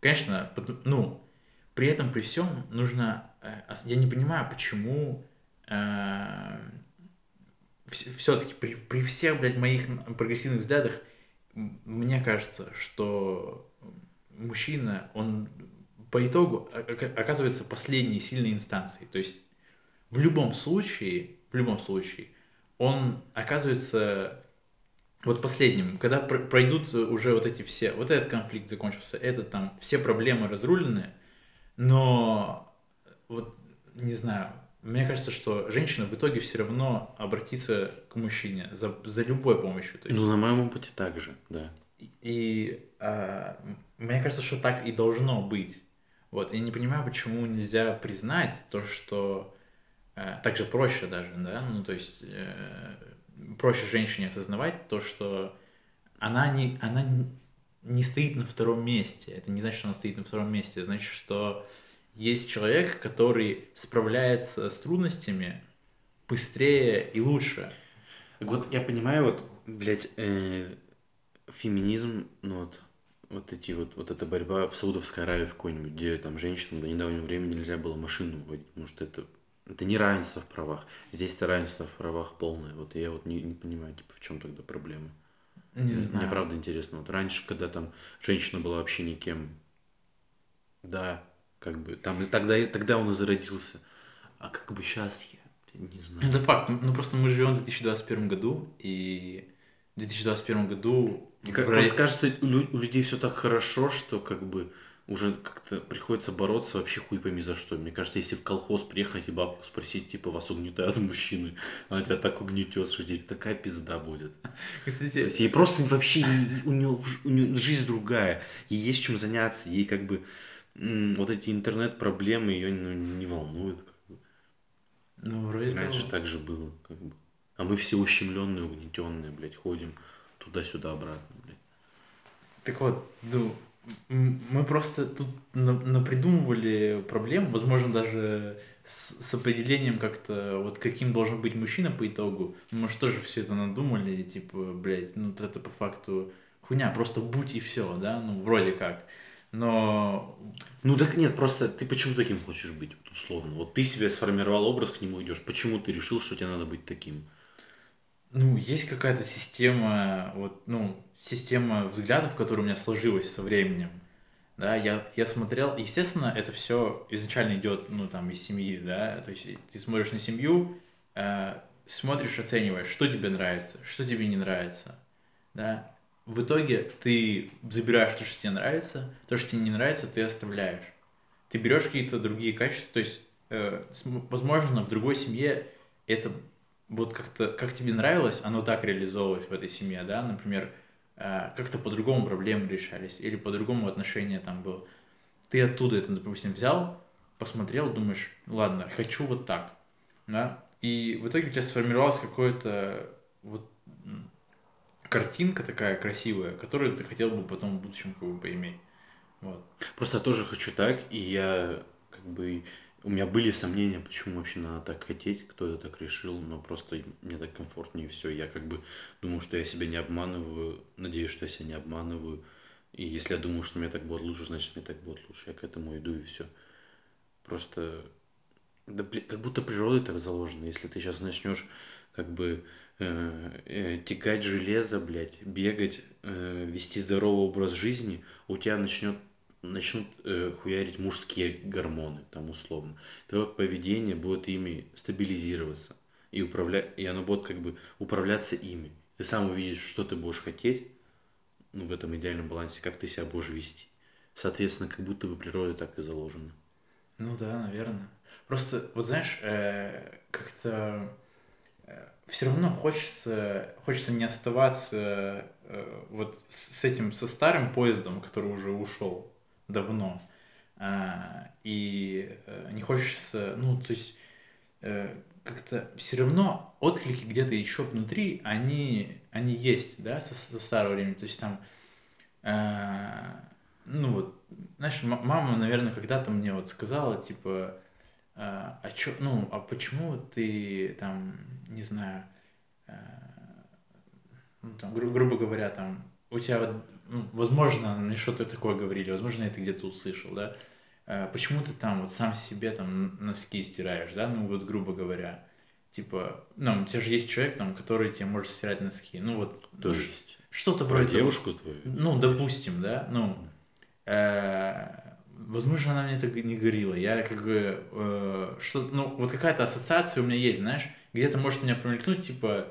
Конечно, ну, при этом, при всем, нужно, э, я не понимаю, почему все-таки при, при всех, блядь, моих прогрессивных взглядах, мне кажется, что мужчина, он по итогу оказывается последней сильной инстанцией. То есть в любом случае, в любом случае, он оказывается вот последним, когда пр- пройдут уже вот эти все, вот этот конфликт закончился, этот там, все проблемы разрулены, но вот, не знаю, мне кажется, что женщина в итоге все равно обратится к мужчине за, за любой помощью. То есть, Ну, на моем опыте так же, да. и а, м- мне кажется, что так и должно быть. Вот, я не понимаю, почему нельзя признать то, что э, так же проще даже, да, ну, то есть э, проще женщине осознавать то, что она не, она не- стоит на втором месте. Это не значит, что она стоит на втором месте, это значит, что есть человек, который справляется с трудностями быстрее и лучше. Вот я понимаю, вот, блядь, э, феминизм, ну вот, вот эти вот, вот эта борьба в Саудовской Аравии в какой-нибудь, где там женщинам до недавнего времени нельзя было машину водить, потому что это, это не равенство в правах. Здесь-то равенство в правах полное. Вот я вот не, не понимаю, типа, в чем тогда проблема. Не Мне знаю. правда интересно. Вот раньше, когда там женщина была вообще никем, да, как бы, там, и тогда, и- тогда он и зародился. А как бы сейчас я не знаю. Это факт. Ну просто мы живем в 2021 году, и в 2021 году Мне как- просто Ро- кажется, у лю- у людей все так хорошо, что как бы уже как-то приходится бороться вообще хуй пойми за что. Мне кажется, если в колхоз приехать и бабку спросить, типа, вас угнетают мужчины, она тебя так угнетет, что тебе такая пизда будет. То Кстати, есть ей просто вообще, ей- у нее, у неё жизнь другая, ей есть чем заняться, ей как бы вот эти интернет-проблемы ее ну, не волнуют. как бы. ну вроде Раньше того. так же было. Как бы. А мы все ущемленные, угнетенные, блядь, ходим туда-сюда обратно, блядь. Так вот, ну, мы просто тут на- напридумывали проблем, возможно, даже с, с определением как-то, вот каким должен быть мужчина по итогу. Мы же тоже все это надумали, и типа, блядь, ну это по факту хуйня, просто будь и все, да, ну вроде как. Но Ну так нет, просто ты почему таким хочешь быть, условно? Вот ты себе сформировал образ, к нему идешь. Почему ты решил, что тебе надо быть таким? Ну, есть какая-то система, вот, ну, система взглядов, которая у меня сложилась со временем. Да, я, я смотрел, естественно, это все изначально идет, ну, там, из семьи, да, то есть ты смотришь на семью, э, смотришь, оцениваешь, что тебе нравится, что тебе не нравится, да. В итоге ты забираешь то, что тебе нравится, то, что тебе не нравится, ты оставляешь. Ты берешь какие-то другие качества, то есть, э, возможно, в другой семье это вот как-то, как тебе нравилось, оно так реализовывалось в этой семье, да, например, э, как-то по-другому проблемы решались, или по-другому отношения там было. Ты оттуда это, допустим, взял, посмотрел, думаешь, ладно, хочу вот так, да, и в итоге у тебя сформировалась какое-то вот картинка такая красивая, которую ты хотел бы потом в будущем как бы поиметь. Вот. Просто я тоже хочу так, и я как бы у меня были сомнения, почему вообще надо так хотеть, кто это так решил, но просто мне так комфортнее все. Я как бы думаю, что я себя не обманываю, надеюсь, что я себя не обманываю. И если я думаю, что мне так будет лучше, значит мне так будет лучше. Я к этому иду и все. Просто да, как будто природой так заложено. Если ты сейчас начнешь как бы э, э, железо, блядь, бегать, э, вести здоровый образ жизни, у тебя начнет начнут э, хуярить мужские гормоны, там условно. Твое поведение будет ими стабилизироваться. И, управлять, и оно будет как бы управляться ими. Ты сам увидишь, что ты будешь хотеть, ну, в этом идеальном балансе, как ты себя будешь вести. Соответственно, как будто бы природа так и заложена. Ну да, наверное. Просто, вот знаешь, э, как-то все равно хочется, хочется не оставаться э, вот с этим, со старым поездом, который уже ушел давно. А, и э, не хочется, ну, то есть э, как-то все равно отклики где-то еще внутри, они, они есть, да, со, со старого времени. То есть там, э, ну вот, знаешь, мама, наверное, когда-то мне вот сказала, типа, а, а чё, ну, а почему ты там, не знаю, ну, там, гру- грубо говоря, там, у тебя вот ну, возможно, мне что-то такое говорили, возможно, я это где-то услышал, да, э, почему ты там вот сам себе там носки стираешь, да, ну вот грубо говоря, типа, ну, у тебя же есть человек там, который тебе может стирать носки, ну вот, То есть? что-то вроде... девушку твою? Ну, допустим, да, ну, э, возможно, она мне это не говорила, я как бы, э, что, ну, вот какая-то ассоциация у меня есть, знаешь, где-то может меня промелькнуть, типа,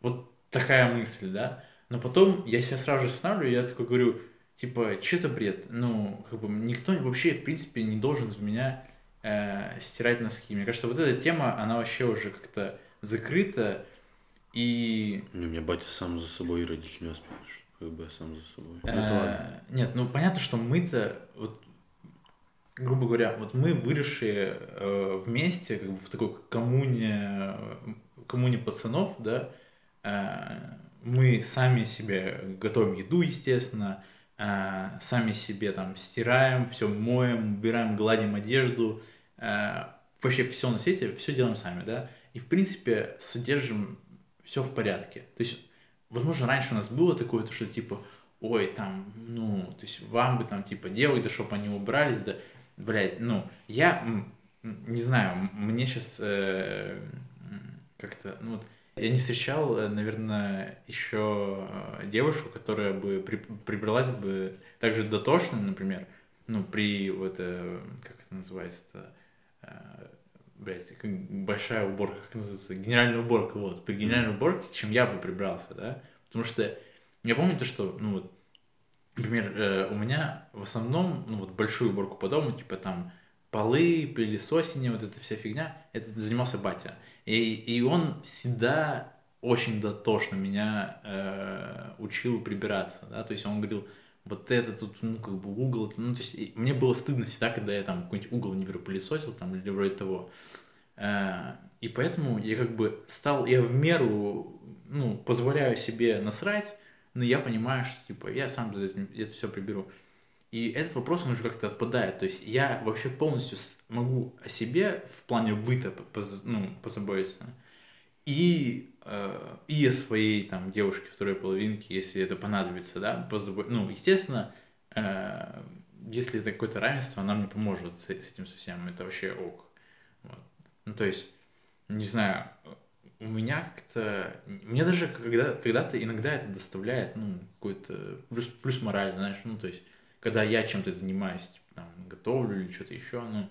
вот такая мысль, да, но потом я себя сразу же останавливаю, я такой говорю, типа, что за бред? Ну, как бы никто вообще, в принципе, не должен из меня э, стирать носки. Мне кажется, вот эта тема, она вообще уже как-то закрыта, и... Ну, у меня батя сам за собой и родители что как бы я сам за собой. Э, нет, ну, понятно, что мы-то, вот, грубо говоря, вот мы выросшие э, вместе, как бы в такой коммуне, коммуне пацанов, да, э, мы сами себе готовим еду, естественно, а, сами себе там стираем, все моем, убираем, гладим одежду, а, вообще все на свете, все делаем сами, да, и в принципе содержим все в порядке. То есть, возможно, раньше у нас было такое, то, что типа, ой, там, ну, то есть вам бы там типа делать, да чтобы они убрались, да, блядь, ну, я не знаю, мне сейчас э, как-то, ну вот, я не встречал, э, наверное, еще э, девушку, которая бы при, прибралась бы так же дотошно, например, ну, при вот, э, как это называется-то, блядь, большая уборка, как называется, генеральная уборка, вот, при генеральной уборке, чем я бы прибрался, да, потому что я помню то, что, ну, вот, например, у меня в основном, ну, вот, большую уборку по дому, типа, там, полы, пылесосение, вот эта вся фигня, это занимался батя. И, и он всегда очень дотошно меня э, учил прибираться, да, то есть он говорил, вот это тут, ну, как бы угол, ну, то есть мне было стыдно всегда, когда я там какой-нибудь угол, не беру, пылесосил там или вроде того. Э, и поэтому я как бы стал, я в меру, ну, позволяю себе насрать, но я понимаю, что, типа, я сам за этим, это все приберу. И этот вопрос, он уже как-то отпадает. То есть я вообще полностью могу о себе в плане быта ну, позаботиться. И, э, и о своей там девушке второй половинке, если это понадобится, да, позабо... ну, естественно, э, если это какое-то равенство, она мне поможет с, с этим совсем, это вообще ок. Вот. Ну, то есть, не знаю, у меня как-то, мне даже когда, когда-то иногда это доставляет, ну, какой-то плюс, плюс морально, знаешь, ну, то есть, когда я чем-то занимаюсь, типа, там, готовлю или что-то еще, ну,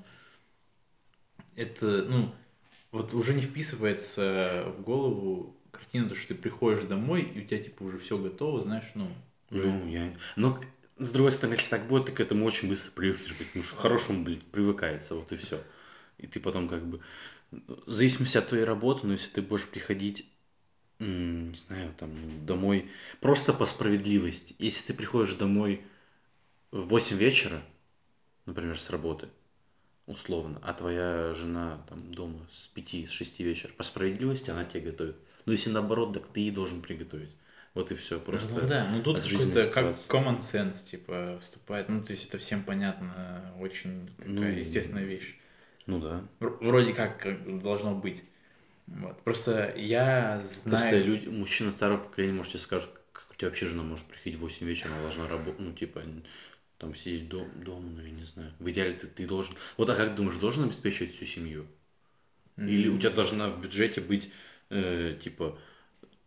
это, ну, вот уже не вписывается в голову картина, то, что ты приходишь домой, и у тебя, типа, уже все готово, знаешь, ну... Ну, я... Но, с другой стороны, если так будет, ты к этому очень быстро привыкнешь, потому что хорошему, блядь, привыкается, вот и все. И ты потом как бы... В зависимости от твоей работы, но если ты будешь приходить не знаю, там, домой, просто по справедливости. Если ты приходишь домой в 8 вечера, например, с работы, условно, а твоя жена там дома с 5, с 6 вечера, по справедливости она тебе готовит. Но если наоборот, так ты ей должен приготовить. Вот и все, просто Ну да, ну тут какой-то как common sense, типа, вступает. Ну, то есть это всем понятно, очень такая Ну, естественная вещь. Ну да. Вр- Вроде как, должно быть. Вот. Просто я Просто знаю... люди, мужчина старого поколения, может, тебе скажут, как у тебя вообще жена может приходить в 8 вечера, она должна работать, ну, типа, там сидеть дом, дома, ну, я не знаю. В идеале ты, ты должен... Вот, а как думаешь, должен обеспечивать всю семью? Или у тебя должна в бюджете быть, э, типа,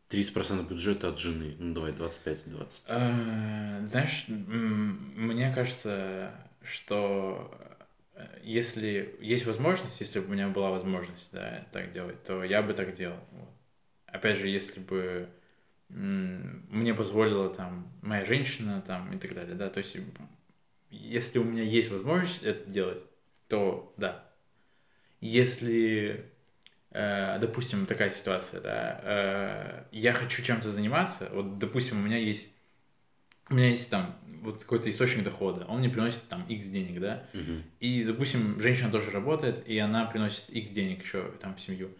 30% бюджета от жены? Ну, давай, 25-20. Э, Знаешь, мне кажется, что если есть возможность, если бы у меня была возможность, да, так делать, то я бы так делал. Вот. Опять же, если бы мне позволила там моя женщина там и так далее, да, то есть если у меня есть возможность это делать, то да. Если, э, допустим, такая ситуация, да, э, я хочу чем-то заниматься, вот, допустим, у меня есть, у меня есть там вот какой-то источник дохода, он мне приносит там X денег, да, Мгм. и, допустим, женщина тоже работает, и она приносит X денег еще там в семью.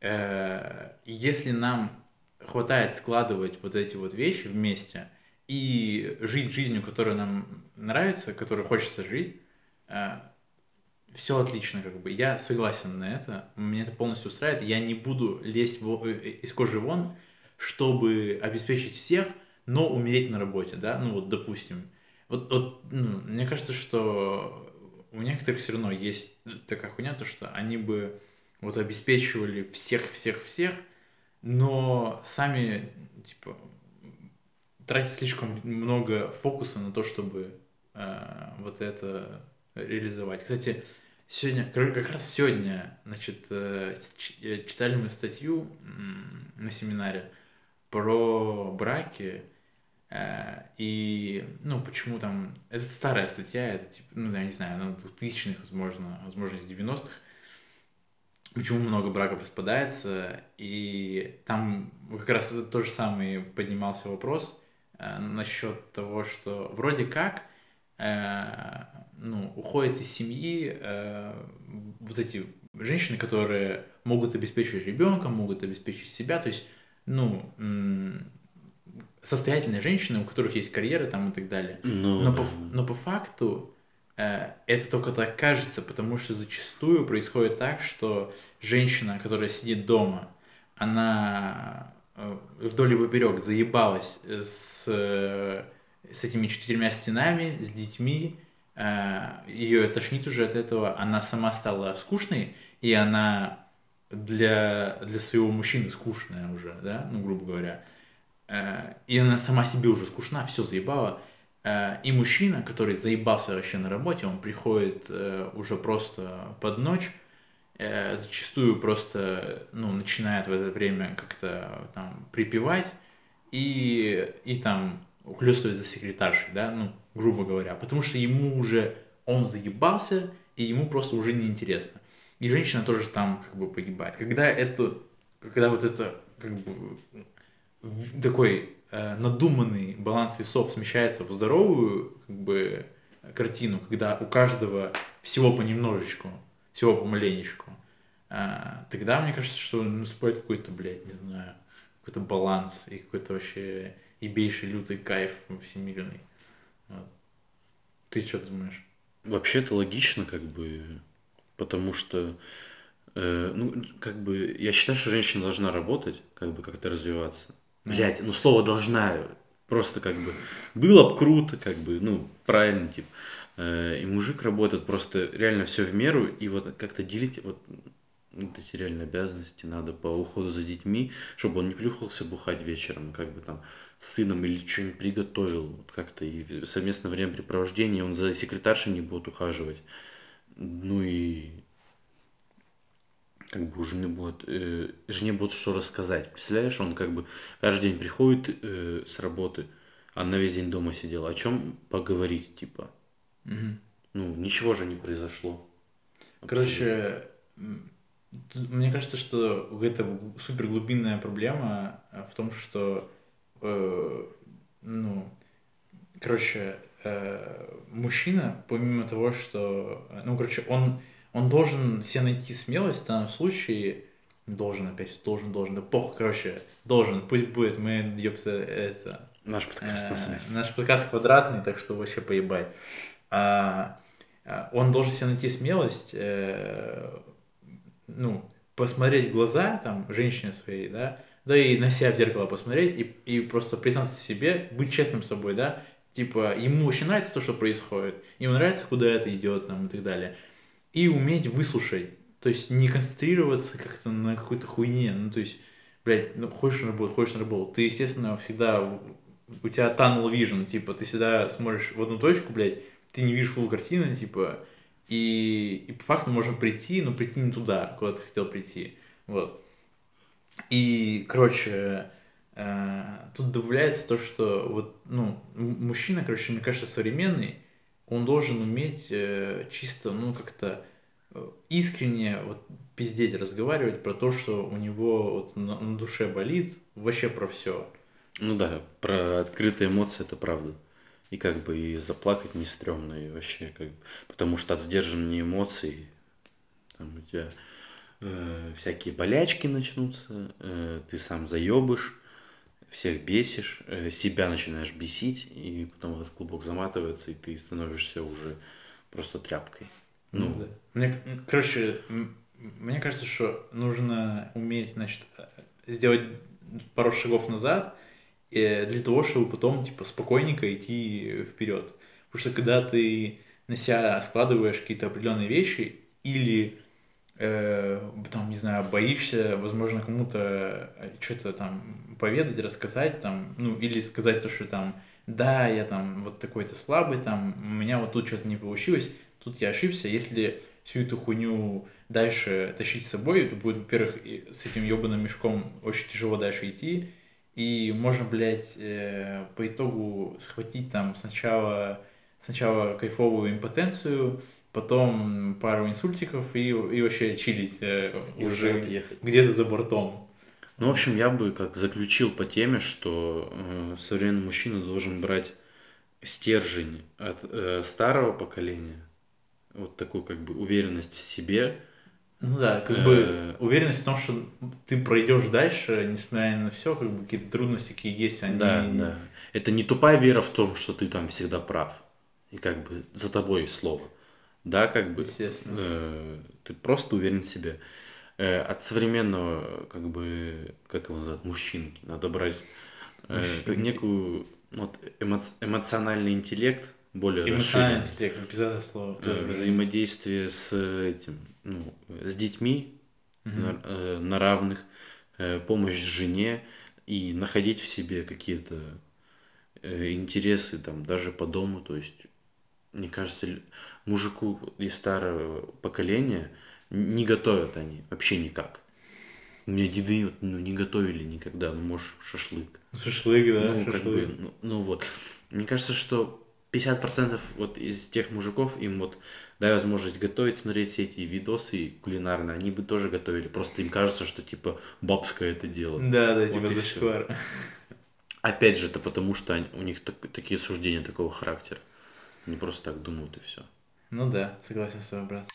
Э, Если нам хватает складывать вот эти вот вещи вместе и жить жизнью, которая нам нравится, которой хочется жить, все отлично, как бы. Я согласен на это, меня это полностью устраивает. Я не буду лезть э, из кожи вон, чтобы обеспечить всех, но умереть на работе, да, ну вот, допустим. Вот, вот ну, мне кажется, что у некоторых все равно есть такая хуйня, то что они бы вот обеспечивали всех-всех-всех, но сами, типа, тратят слишком много фокуса на то, чтобы э, вот это реализовать. Кстати, сегодня, как раз сегодня, значит, э, э, читали мы статью на семинаре про браки, и, ну, почему там... Это старая статья, это, типа, ну, я не знаю, она 2000-х, возможно, возможно, из 90-х. Почему много браков распадается, и там как раз тот же самый поднимался вопрос э, насчет того, что вроде как э, ну, уходят из семьи э, вот эти женщины, которые могут обеспечивать ребенка, могут обеспечить себя, то есть, ну, состоятельные женщины, у которых есть карьера там и так далее. Ну, Но, по, но по факту э, это только так кажется, потому что зачастую происходит так, что женщина, которая сидит дома, она э, вдоль и поперек заебалась э, с, э, с этими четырьмя стенами, с детьми, ее тошнит уже от этого, она сама стала скучной, и она для, для своего мужчины скучная уже, да, ну, грубо говоря. Э, И она сама себе уже скучна, все заебала. Э, И мужчина, который заебался вообще на работе, он приходит э, уже просто под ночь, зачастую просто, ну, начинает в это время как-то там припевать и, и там ухлёстывать за секретаршей, да, ну, грубо говоря, потому что ему уже, он заебался, и ему просто уже неинтересно. И женщина тоже там как бы погибает. Когда это, когда вот это как бы такой э, надуманный баланс весов смещается в здоровую как бы картину, когда у каждого всего понемножечку, всего по маленечку, а, тогда мне кажется, что наступает какой-то, блядь, не знаю, какой-то баланс и какой-то вообще ебейший лютый кайф всемирный. Вот. Ты что думаешь? Вообще это логично, как бы, потому что, э, ну, как бы, я считаю, что женщина должна работать, как бы, как-то развиваться. Блять, ну, слово должна, просто как бы, было бы круто, как бы, ну, правильно, типа. Э, и мужик работает просто реально все в меру, и вот как-то делить вот, вот эти реально обязанности надо по уходу за детьми, чтобы он не плюхался бухать вечером, как бы там с сыном или что-нибудь приготовил, вот как-то и совместное времяпрепровождение, он за секретаршей не будет ухаживать. Ну и как бы у жены будет, э, жене будет что рассказать. Представляешь, он как бы каждый день приходит э, с работы, она весь день дома сидела. О чем поговорить, типа? Мгм. Ну, ничего же не произошло. Короче, м, Мне кажется, что это супер глубинная проблема э, в том, что, э, ну, короче, э, мужчина, помимо того, что, ну, короче, он, он должен себе найти смелость в данном случае, должен опять, должен, должен, да похуй, короче, должен, пусть будет, мы, ёпта, это... Наш подкаст на э, Наш подкаст квадратный, так что вообще поебать. А, а он должен себе найти смелость, э, ну, посмотреть в глаза, там, женщине своей, да, да и на себя в зеркало посмотреть и, и просто признаться себе, быть честным с собой, да, типа, ему очень нравится то, что происходит, ему нравится, куда это идет, там, и так далее, и уметь выслушать, то есть не концентрироваться как-то на какой-то хуйне, ну, то есть, блядь, ну, хочешь на работу, хочешь на работу, ты, естественно, всегда, у тебя tunnel vision, типа, ты всегда смотришь в одну точку, блядь, ты не видишь full картины, типа, и, и по факту можно прийти, но прийти не туда, куда ты хотел прийти. Вот. И, короче, э, тут добавляется то, что вот, ну, мужчина, короче, мне кажется, современный, он должен уметь э, чисто, ну, как-то э, искренне вот пиздеть, разговаривать про то, что у него вот на, на душе болит, вообще про все. Ну да, про открытые эмоции это правда и как бы и заплакать не стрёмно, и вообще как бы, потому что от сдерживания эмоций там у тебя э, всякие болячки начнутся, э, ты сам заебышь, всех бесишь, э, себя начинаешь бесить, и потом этот клубок заматывается, и ты становишься уже просто тряпкой. Ну, ну да. Мне, короче, мне кажется, что нужно уметь, значит, э, сделать пару шагов назад для того, чтобы потом, типа, спокойненько идти вперед. Потому что когда ты на себя складываешь какие-то определенные вещи или э, там, не знаю, боишься, возможно, кому-то э, что-то там поведать, рассказать, там, ну, или сказать то, что там, да, я там вот такой-то слабый, там, у меня вот тут что-то не получилось, тут я ошибся, если всю эту хуйню дальше тащить с собой, то будет, во-первых, с этим ебаным мешком очень тяжело дальше идти, и можно, блядь, э, по итогу схватить там сначала, сначала кайфовую импотенцию, потом пару инсультиков и, и вообще чилить э, и уже где-то за бортом. Ну, в общем, я бы как заключил по теме, что э, современный мужчина должен брать стержень от э, старого поколения, вот такую как бы уверенность в себе, ну да, как бы э. уверенность в том, что ты пройдешь дальше, несмотря на все, как бы какие-то трудности какие есть, они... Да, да. Это не тупая вера в том, что ты там всегда прав. И как бы за тобой слово. Да, как бы. Естественно. Э, ты просто уверен в себе. Э, от современного, как бы, как его называют, мужчинки, надо брать э, как некую вот, эмо- эмоциональный интеллект, более Эмоциональный интеллект, пиздатое слово. Э, взаимодействие с этим, ну, с детьми угу. на, э, на равных, э, помощь жене и находить в себе какие-то э, интересы там даже по дому, то есть мне кажется, мужику из старого поколения не готовят они вообще никак. У меня деды вот, ну, не готовили никогда, ну, может, шашлык. Шашлык, да, ну, шашлык. Как бы, ну, ну вот. Мне кажется, что 50% вот из тех мужиков им вот дай возможность готовить, смотреть все эти видосы кулинарные, они бы тоже готовили. Просто им кажется, что типа бабское это дело. Да, да, типа вот зашквар. Опять же, это потому что они, у них так, такие суждения такого характера. Они просто так думают и все. Ну да, согласен с тобой, брат.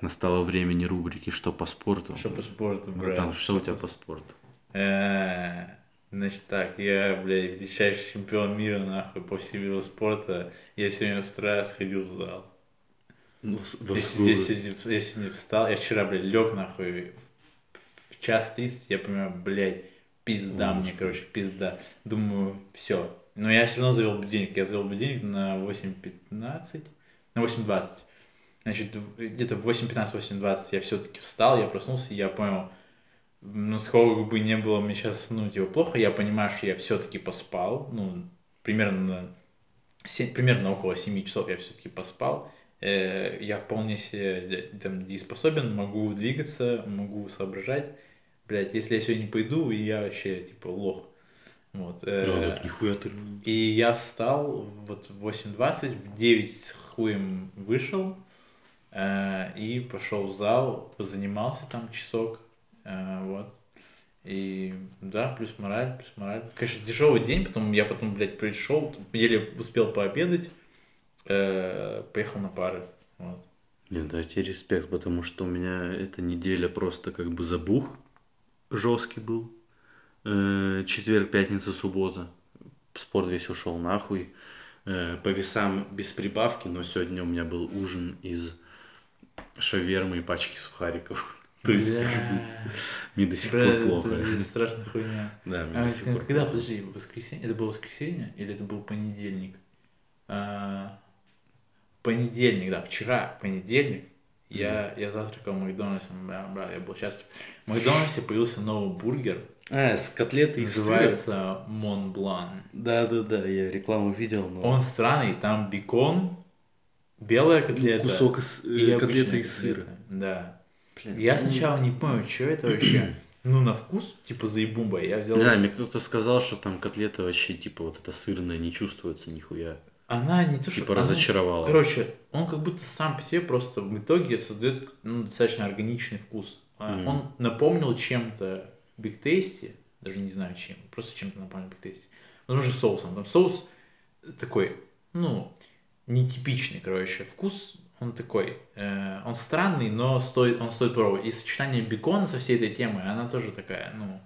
Настало времени рубрики «Что по спорту?» Что по спорту, брат? Там, что, что у тебя по спорту? Э, Значит так, я, блядь, величайший чемпион мира, нахуй, по всему виду спорта. Я сегодня с утра сходил в зал. Ну, я, я, сегодня, я сегодня встал, я вчера, блядь, лег, нахуй, в, час тридцать, я понимаю, блядь, пизда мне, короче, пизда. Думаю, все. Но я все равно завел будильник. Я завел будильник на 8.15, на 8.20. Значит, где-то в 8.15, 8.20 я все-таки встал, я проснулся, и я понял, ну, сколько бы не было мне сейчас, ну, типа, плохо, я понимаю, что я все-таки поспал, ну, примерно, 7, примерно около 7 часов я все-таки поспал, э, я вполне себе там дееспособен, могу двигаться, могу соображать, блядь, если я сегодня пойду, я вообще, типа, лох. Вот. Э, да, так нихуя ты. И я встал вот в 8.20, в 9 с хуем вышел, Э, и пошел в зал, позанимался там часок, э, вот. И да, плюс мораль, плюс мораль. Конечно, тяжелый день, потом я потом, блядь, пришел, еле успел пообедать, э, поехал на пары. Вот. Нет, да, тебе респект, потому что у меня эта неделя просто как бы забух жесткий был. Э, четверг, пятница, суббота. Спорт весь ушел нахуй. Э, по весам без прибавки, но сегодня у меня был ужин из шавермы и пачки сухариков. То есть, мне до сих пор это плохо. страшная хуйня. Да, мне А, до сих пор когда, подожди, воскресенье? Это было воскресенье или это был понедельник? А, понедельник, да, вчера, понедельник, я, я завтракал в Макдональдсе, бля, бля, я был счастлив. В Макдональдсе появился новый бургер, А, с котлетой из сыра. называется Монблан. Да, да, да, я рекламу видел, но Он странный, там бекон, белая котлета кусок из, э, и котлеты из сыра. котлета. Да. Блин, Я ну, сначала не понял, что это вообще. Ну, на вкус, типа заебумба, я взял... Знаю, мне кто-то сказал, что там котлета вообще, типа, вот эта сырная не чувствуется нихуя. Она не то, что... Типа она- разочаровала. Короче, он как будто сам по себе просто в итоге создает ну, достаточно органичный вкус. Мгм. Он напомнил чем-то Big Tasty, даже не знаю чем, просто чем-то напомнил Big Tasty. Возможно, соусом. Там соус такой, ну, нетипичный, короче, вкус он такой, э, он странный, но стоит, он стоит пробовать. И сочетание бекона со всей этой темой, она тоже такая, ну,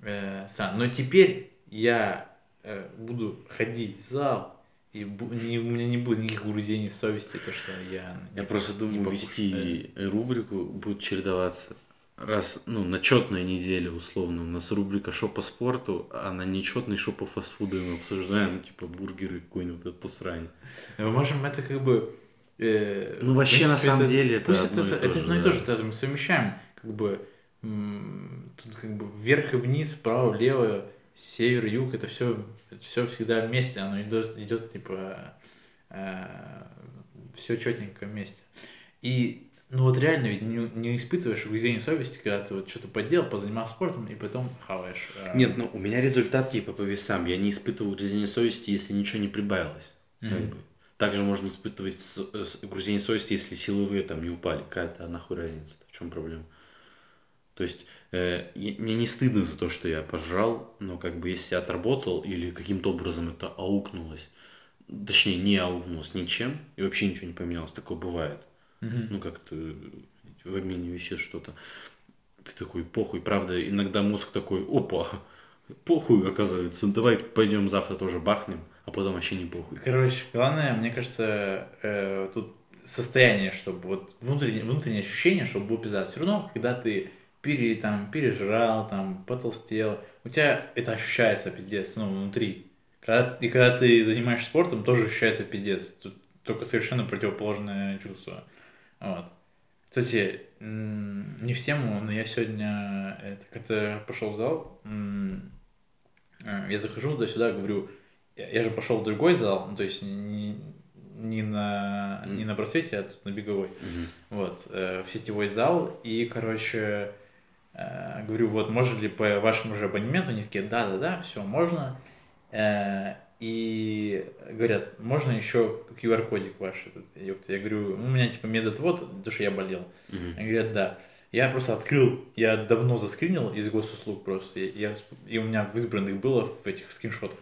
э, странная. Но теперь я э, буду ходить в зал, и не- у меня не будет никаких угрызений совести, то, что я... Я просто думаю, вести рубрику будет чередоваться. Раз, ну, на четной неделе, условно, у нас рубрика «Шо по спорту», а на нечетной «Шо по фастфуду» мы обсуждаем, типа, бургеры, какой-нибудь эту срань. э, Мы можем это как бы... э, Ну, вообще, на принципе, самом деле, это одно и это, то это же, одно и да. то же, это мы совмещаем, как бы, тут как бы вверх и вниз, вправо, влево, север, юг, это все, это все всегда вместе, оно идет, идет типа, все четенько вместе. И ну вот реально ведь не, не испытываешь угрызение совести, когда ты вот что-то поделал, позанимался спортом, и потом хаваешь. э, Нет, ну, у меня результат типа по весам. Я не испытываю угрызение совести, если ничего не прибавилось. как Мгм. бы. Также можно испытывать с- с- угрызение совести, если силовые там не упали. Какая-то нахуй разница? В чем проблема? То есть э, я- мне не стыдно за то, что я пожрал, но как бы если я отработал или каким-то образом это аукнулось, точнее не аукнулось ничем и вообще ничего не поменялось, такое бывает. Ну как-то в обмене висит что-то. Ты такой, похуй, правда, иногда мозг такой, опа, похуй, оказывается, ну, давай пойдем завтра тоже бахнем, а потом вообще не похуй. Короче, главное, мне кажется, э, тут состояние, чтобы вот внутреннее, внутреннее ощущение, чтобы было пиздато. Все равно, когда ты пере, там, пережрал, там, потолстел, у тебя это ощущается пиздец, ну, внутри. Когда, и когда ты занимаешься спортом, тоже ощущается пиздец. Тут только совершенно противоположное чувство. Вот. Кстати, не в тему, но я сегодня, это, когда пошел в зал, э, я захожу туда-сюда, говорю, я, же пошел в другой зал, ну, то есть не, не на, не на просвете, а тут на беговой. Мгм. Вот, э, в сетевой зал. И, короче, э, говорю, вот, можно ли по вашему же абонементу? Они такие, да-да-да, все, можно. Э, и говорят, можно еще QR-кодик ваш этот. ёпта. Я говорю, ну, у меня типа медотвод, потому что я болел. Мгм. Они говорят, да. Я просто открыл, я давно заскринил из госуслуг просто, и, я, и у меня в избранных было в этих скриншотах.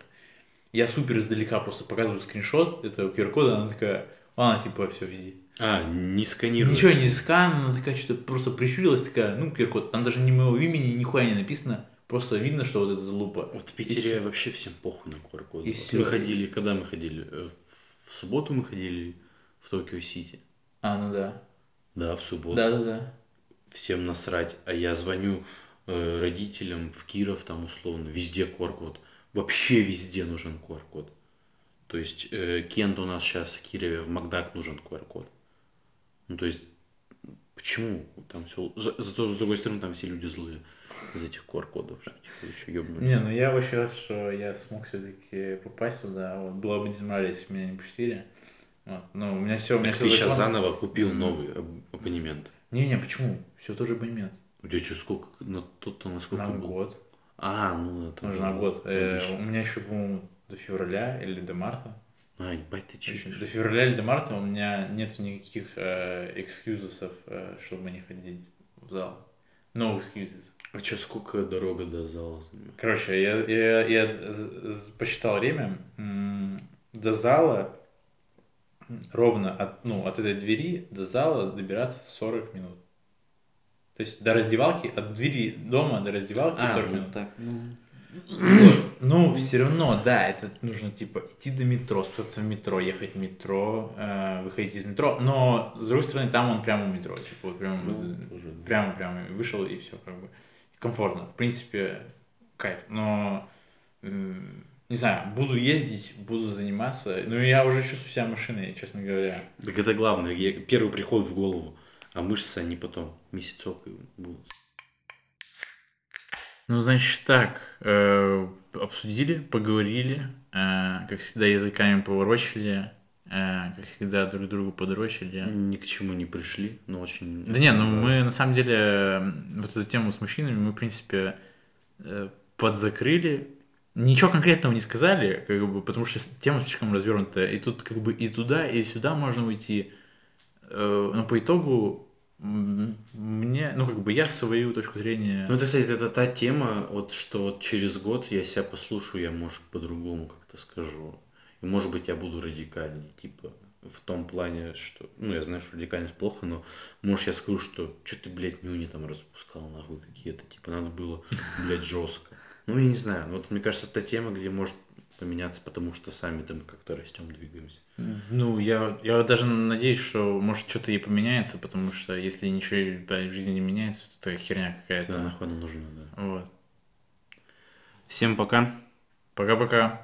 Я супер издалека просто показываю скриншот этого QR-кода, она такая, ладно, типа, все, иди. А, не сканируешь. Ничего не скан, она такая что-то просто прищурилась, такая, ну, QR-код, там даже ни моего имени, нихуя не написано, просто видно, что вот это залупа. Вот в Питере вообще всем похуй на QR-код. И Вот. Мы ходили, когда мы ходили? Э, В субботу мы ходили в Токио-Сити. А, ну да. Да, в субботу. Да-да-да. Всем насрать. А я звоню э, родителям в Киров, там условно, везде QR-код. Вообще везде нужен QR-код. То есть э, Кент у нас сейчас в Кирове, в Макдак нужен QR-код. Ну, то есть, почему там все... Зато, с другой стороны, там все люди злые из этих QR-кодов. Типа? Не, ну я очень рад, что я смог все-таки попасть сюда. Вот. Было бы дизмораль, если бы меня не пустили. Вот. Ну, у меня все, у меня Так все ты сейчас заново купил новый аб- абонемент. Не-не, почему? Все тоже абонемент. У тебя что, сколько? На тот-то на сколько На был? год. А, ну это... Нужно на год. Э, у меня еще, по-моему, до февраля или до марта. А, ебать, ты чипишь. До февраля или до марта у меня нет никаких э, экскьюзусов, э, чтобы не ходить в зал. No excuses. А чё, сколько дорога до зала занимает? Короче, я, я, я посчитал время. До зала ровно от, ну, от этой двери до зала добираться 40 минут. То есть до раздевалки, от двери дома до раздевалки 40 минут. так, ну... Ну, все равно, да, это нужно, типа, идти до метро, спускаться в метро, ехать в метро, э, выходить из метро, но, с другой стороны, там он прямо у метро, типа, вот прямо, Ну, уже, да. прямо-прямо вышел, и все, как бы, комфортно, в принципе, кайф, но, м, не знаю, буду ездить, буду заниматься, ну, я уже чувствую себя машиной, честно говоря. Так это главное, первый приход в голову, а мышцы они потом месяцок будут. Ну, значит, так, э, обсудили, поговорили, э, как всегда, языками поворочили, э, как всегда, друг другу подрочили. Ни к чему не пришли, но очень... Да не, ну мы на самом деле м, вот эту тему с мужчинами мы, в принципе, э, подзакрыли. Ничего конкретного не сказали, как бы, потому что тема слишком развернутая. И тут как бы и туда, и сюда можно уйти. Э, Но по итогу мне, ну как бы я свою точку зрения... Ну, это, кстати, это та тема, вот что вот через год я себя послушаю, я, может, по-другому как-то скажу. И, может быть, я буду радикальней, типа, в том плане, что... Ну, я знаю, что радикальность плохо, но, может, я скажу, что что ты, блядь, нюни там распускал, нахуй, какие-то, типа, надо было, блядь, жестко. Ну, я не знаю, вот мне кажется, это тема, где может поменяться, потому что сами там как-то растем, двигаемся. Ну, я, я даже надеюсь, что может что-то и поменяется, потому что если ничего в жизни не меняется, то это херня Это какая-то. нахуй оно нужно, да. Вот. Всем пока. Пока-пока.